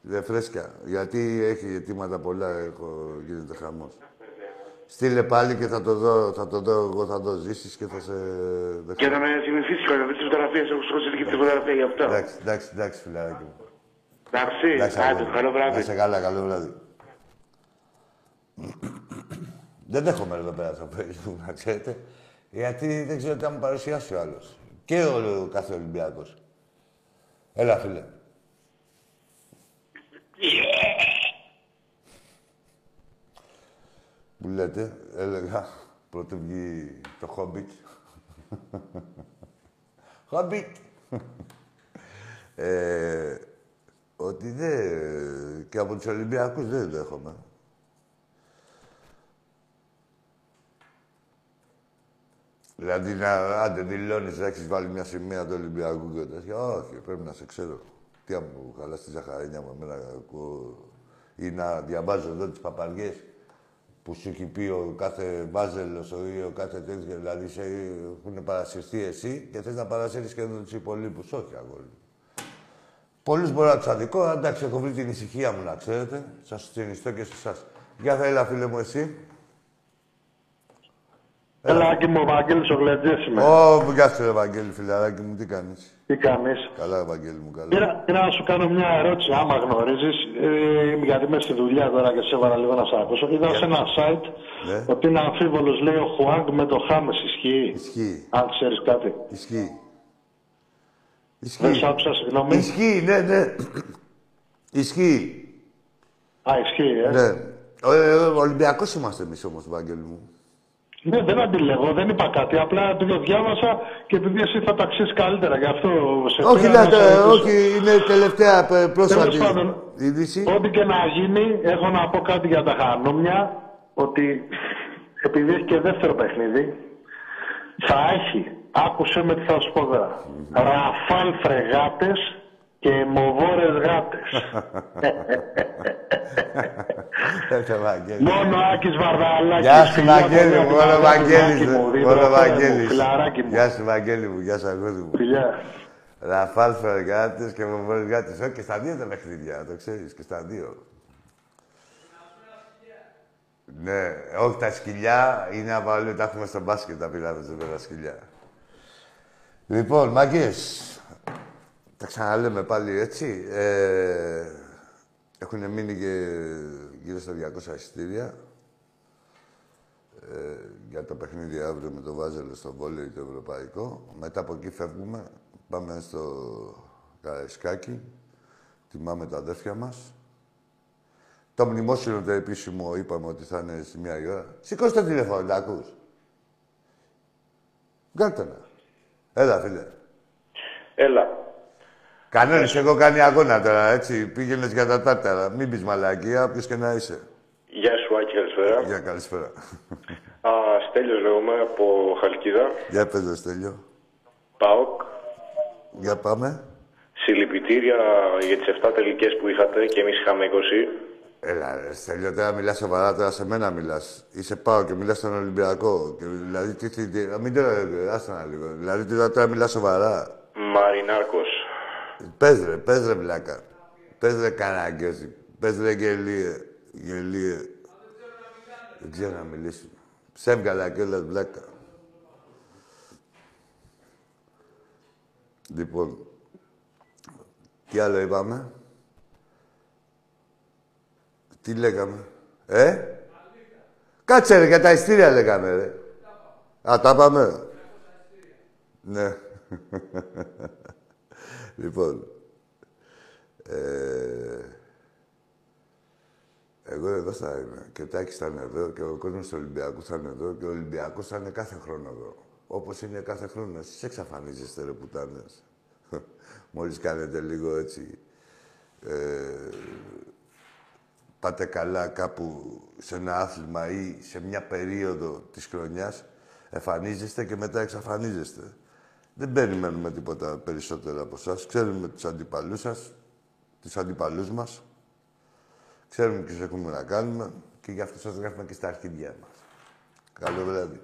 Speaker 1: Δε φρέσκια. Γιατί έχει αιτήματα πολλά, έχω, γίνεται χαμός. Στείλε πάλι και θα το δω, θα το δω, εγώ θα το ζήσεις και θα σε δεχτώ.
Speaker 14: Και να με θυμηθεί και να δεις τις φωτογραφίες, έχω σχολήσει και τη φωτογραφία γι' αυτό.
Speaker 1: Εντάξει, εντάξει, εντάξει, φιλαράκι μου.
Speaker 14: Εντάξει, άντε,
Speaker 1: αγόρι.
Speaker 14: καλό βράδυ.
Speaker 1: Να είσαι καλά, καλό βράδυ. δεν δέχομαι εδώ πέρα στο Facebook, να ξέρετε. Γιατί δεν ξέρω τι θα μου παρουσιάσει ο άλλος. Και ο, ο κάθε Ολυμπιακός. Έλα, φίλε. Μου λέτε, έλεγα, πρώτο βγει το Hobbit. Hobbit! ε, ότι δεν... και από τους Ολυμπιακούς δεν δέχομαι. Δηλαδή, να, άντε, δηλώνεις να έχεις βάλει μια σημαία του Ολυμπιακού και τέτοια. Όχι, πρέπει να σε ξέρω. Τι αν μου χαλάς τη ζαχαρένια μου, εμένα ακούω... Ή να διαβάζω εδώ τις παπαριές που σου έχει πει ο κάθε βάζελος ή ο κάθε τέτοιος. Δηλαδή, σε έχουν παρασυρθεί εσύ και θες να παρασύρεις και εδώ τους υπολείπους. Όχι, αγόρι. Πολλούς μπορώ να τους αδικώ, αλλά εντάξει, έχω βρει την ησυχία μου, να ξέρετε. Σας συνιστώ και σε εσάς. Γεια θα έλα, φίλε μου, εσύ.
Speaker 15: Έλα, Άκη μου, ο Βαγγέλης ο Γλεντζές είμαι.
Speaker 1: Ω, γεια σου, ρε, Ευαγγέλη, φιλαράκι μου, τι κάνεις;
Speaker 15: Τι κάνεις;
Speaker 1: Καλά, Ευαγγέλη μου, καλά.
Speaker 15: Πήρα, πήρα να σου κάνω μια ερώτηση, άμα γνωρίζεις, ε, γιατί είμαι στη δουλειά τώρα και σε έβαλα λίγο να σε ακούσω. Είδα σε ένα site
Speaker 1: Ναι.
Speaker 15: ότι είναι αμφίβολος, λέει, ο Χουάνγκ με το Χάμες. Ισχύει;
Speaker 1: Ισχύει.
Speaker 15: Αν ξέρεις κάτι.
Speaker 1: Ισχύει.
Speaker 15: Δεν σ' άκουσα, συγγνώμη.
Speaker 1: Ισχύει, ναι, ναι. Ισχύει.
Speaker 15: Α, ισχύει, ε.
Speaker 1: Ναι. Ο, ε, ο Ολυμπιακός είμαστε εμείς όμως, Ευαγγέλη μου.
Speaker 15: Ναι, δεν αντιλέγω, δεν είπα κάτι. Απλά το διάβασα και επειδή εσύ θα τα ξέρεις καλύτερα. Γι' αυτό σε
Speaker 1: Όχι,
Speaker 15: πήρα
Speaker 1: ναι,
Speaker 15: να σε
Speaker 1: τε-
Speaker 15: ρωτήσω.
Speaker 1: όχι, είναι τελευταία ε, πρόσφατη
Speaker 15: Τέλος πάντων,
Speaker 1: είδηση.
Speaker 15: Ό,τι και να γίνει, έχω να πω κάτι για τα χανούμια, ότι επειδή έχει και δεύτερο παιχνίδι, θα έχει, άκουσε με τι θα σου πω τώρα, ραφάλ φρεγάτες και αιμοβόρες γάτες.
Speaker 1: Έλα, Ευαγγέλη.
Speaker 15: Μόνο Άκης Βαρδαλάκης.
Speaker 1: Γεια σου,
Speaker 15: φιλιά
Speaker 1: Βαγγέλη
Speaker 15: πολλά
Speaker 1: μου,
Speaker 15: και
Speaker 1: μόνο
Speaker 15: τα
Speaker 1: Βαγγέλης.
Speaker 15: αγάπη μου,
Speaker 1: ρε,
Speaker 15: δίπλα
Speaker 1: Μόνο
Speaker 15: πέρα μου,
Speaker 1: Βαγγέλης.
Speaker 15: Φιλαράκι μου.
Speaker 1: Γεια σου, Βαγγέλη μου, γεια σου, αγόρι μου.
Speaker 15: Φιλιά.
Speaker 1: Ραφάλ φεργάτες και βομβόρες γάτες. Όχι, και στα δύο τα παιχνίδια, το ξέρεις, και στα δύο. Ναι, όχι τα σκυλιά, είναι από αλλού, τα έχουμε στο μπάσκετ, τα πήραμε εδώ πέρα σκυλιά. Λοιπόν, μάγκες, τα ξαναλέμε πάλι έτσι. Ε, έχουν μείνει και γύρω στα 200 εισιτήρια ε, για το παιχνίδι αύριο με το Βάζελο στο βόλεϊ το ευρωπαϊκό. Μετά από εκεί φεύγουμε, πάμε στο Καραϊσκάκι, τιμάμε τα αδέρφια μας. Το μνημόσυνο το επίσημο είπαμε ότι θα είναι στη μία η ώρα. Σηκώστε το τηλέφωνο, τα ακούς. Βγάλτε να. Έλα, φίλε.
Speaker 16: Έλα.
Speaker 1: Κανόνες, εγώ κάνει αγώνα τώρα, έτσι. Πήγαινες για τα τάρταρα. Μην πεις μαλακία, όποιος και να είσαι.
Speaker 16: Γεια σου, Άκη, καλησπέρα.
Speaker 1: Για καλησπέρα.
Speaker 16: Α, Στέλιος λέγομαι από Χαλκίδα.
Speaker 1: Για πες, ρε, Στέλιο.
Speaker 16: ΠΑΟΚ.
Speaker 1: Για πάμε.
Speaker 16: Συλληπιτήρια για τις 7 τελικές που είχατε και εμείς είχαμε 20.
Speaker 1: Έλα, ρε, Στέλιο, τώρα μιλάς σοβαρά, τώρα σε μένα μιλάς. Είσαι πάω και μιλάς στον Ολυμπιακό. Και, δηλαδή, τι, τι, τι, μην τώρα, άστα ένα λίγο. Δηλαδή, τώρα, τώρα μιλάς σοβαρά.
Speaker 16: Μαρινάρκος.
Speaker 1: Πες ρε, πες ρε βλάκα. Πες ρε καράγκιόζη. Πες ρε γελίε. Γελίε. Δεν ξέρω να μιλήσει. Ψέμκαλα κιόλας βλάκα. Λοιπόν, τι άλλο είπαμε; Τι λέγαμε; Ε; Κάτσε ρε, για τα ειστήρια λέγαμε ρε. Α, τα πάμε. Ναι. λοιπόν. Ε, εγώ εδώ θα είμαι. Και ο Τάκης θα είναι εδώ και ο κόσμος του Ολυμπιακού θα είναι εδώ και ο Ολυμπιακός θα είναι κάθε χρόνο εδώ. Όπως είναι κάθε χρόνο. Εσείς εξαφανίζεστε ρε πουτάνες. Μόλις κάνετε λίγο έτσι... Ε, πάτε καλά κάπου σε ένα άθλημα ή σε μια περίοδο της χρονιάς, εμφανίζεστε και μετά εξαφανίζεστε. Δεν περιμένουμε τίποτα περισσότερο από εσά. Ξέρουμε τους αντιπαλούς σας, τους αντιπαλούς μας. Ξέρουμε τι έχουμε να κάνουμε και γι' αυτό σας γράφουμε και στα αρχίδια μας. Καλό βράδυ.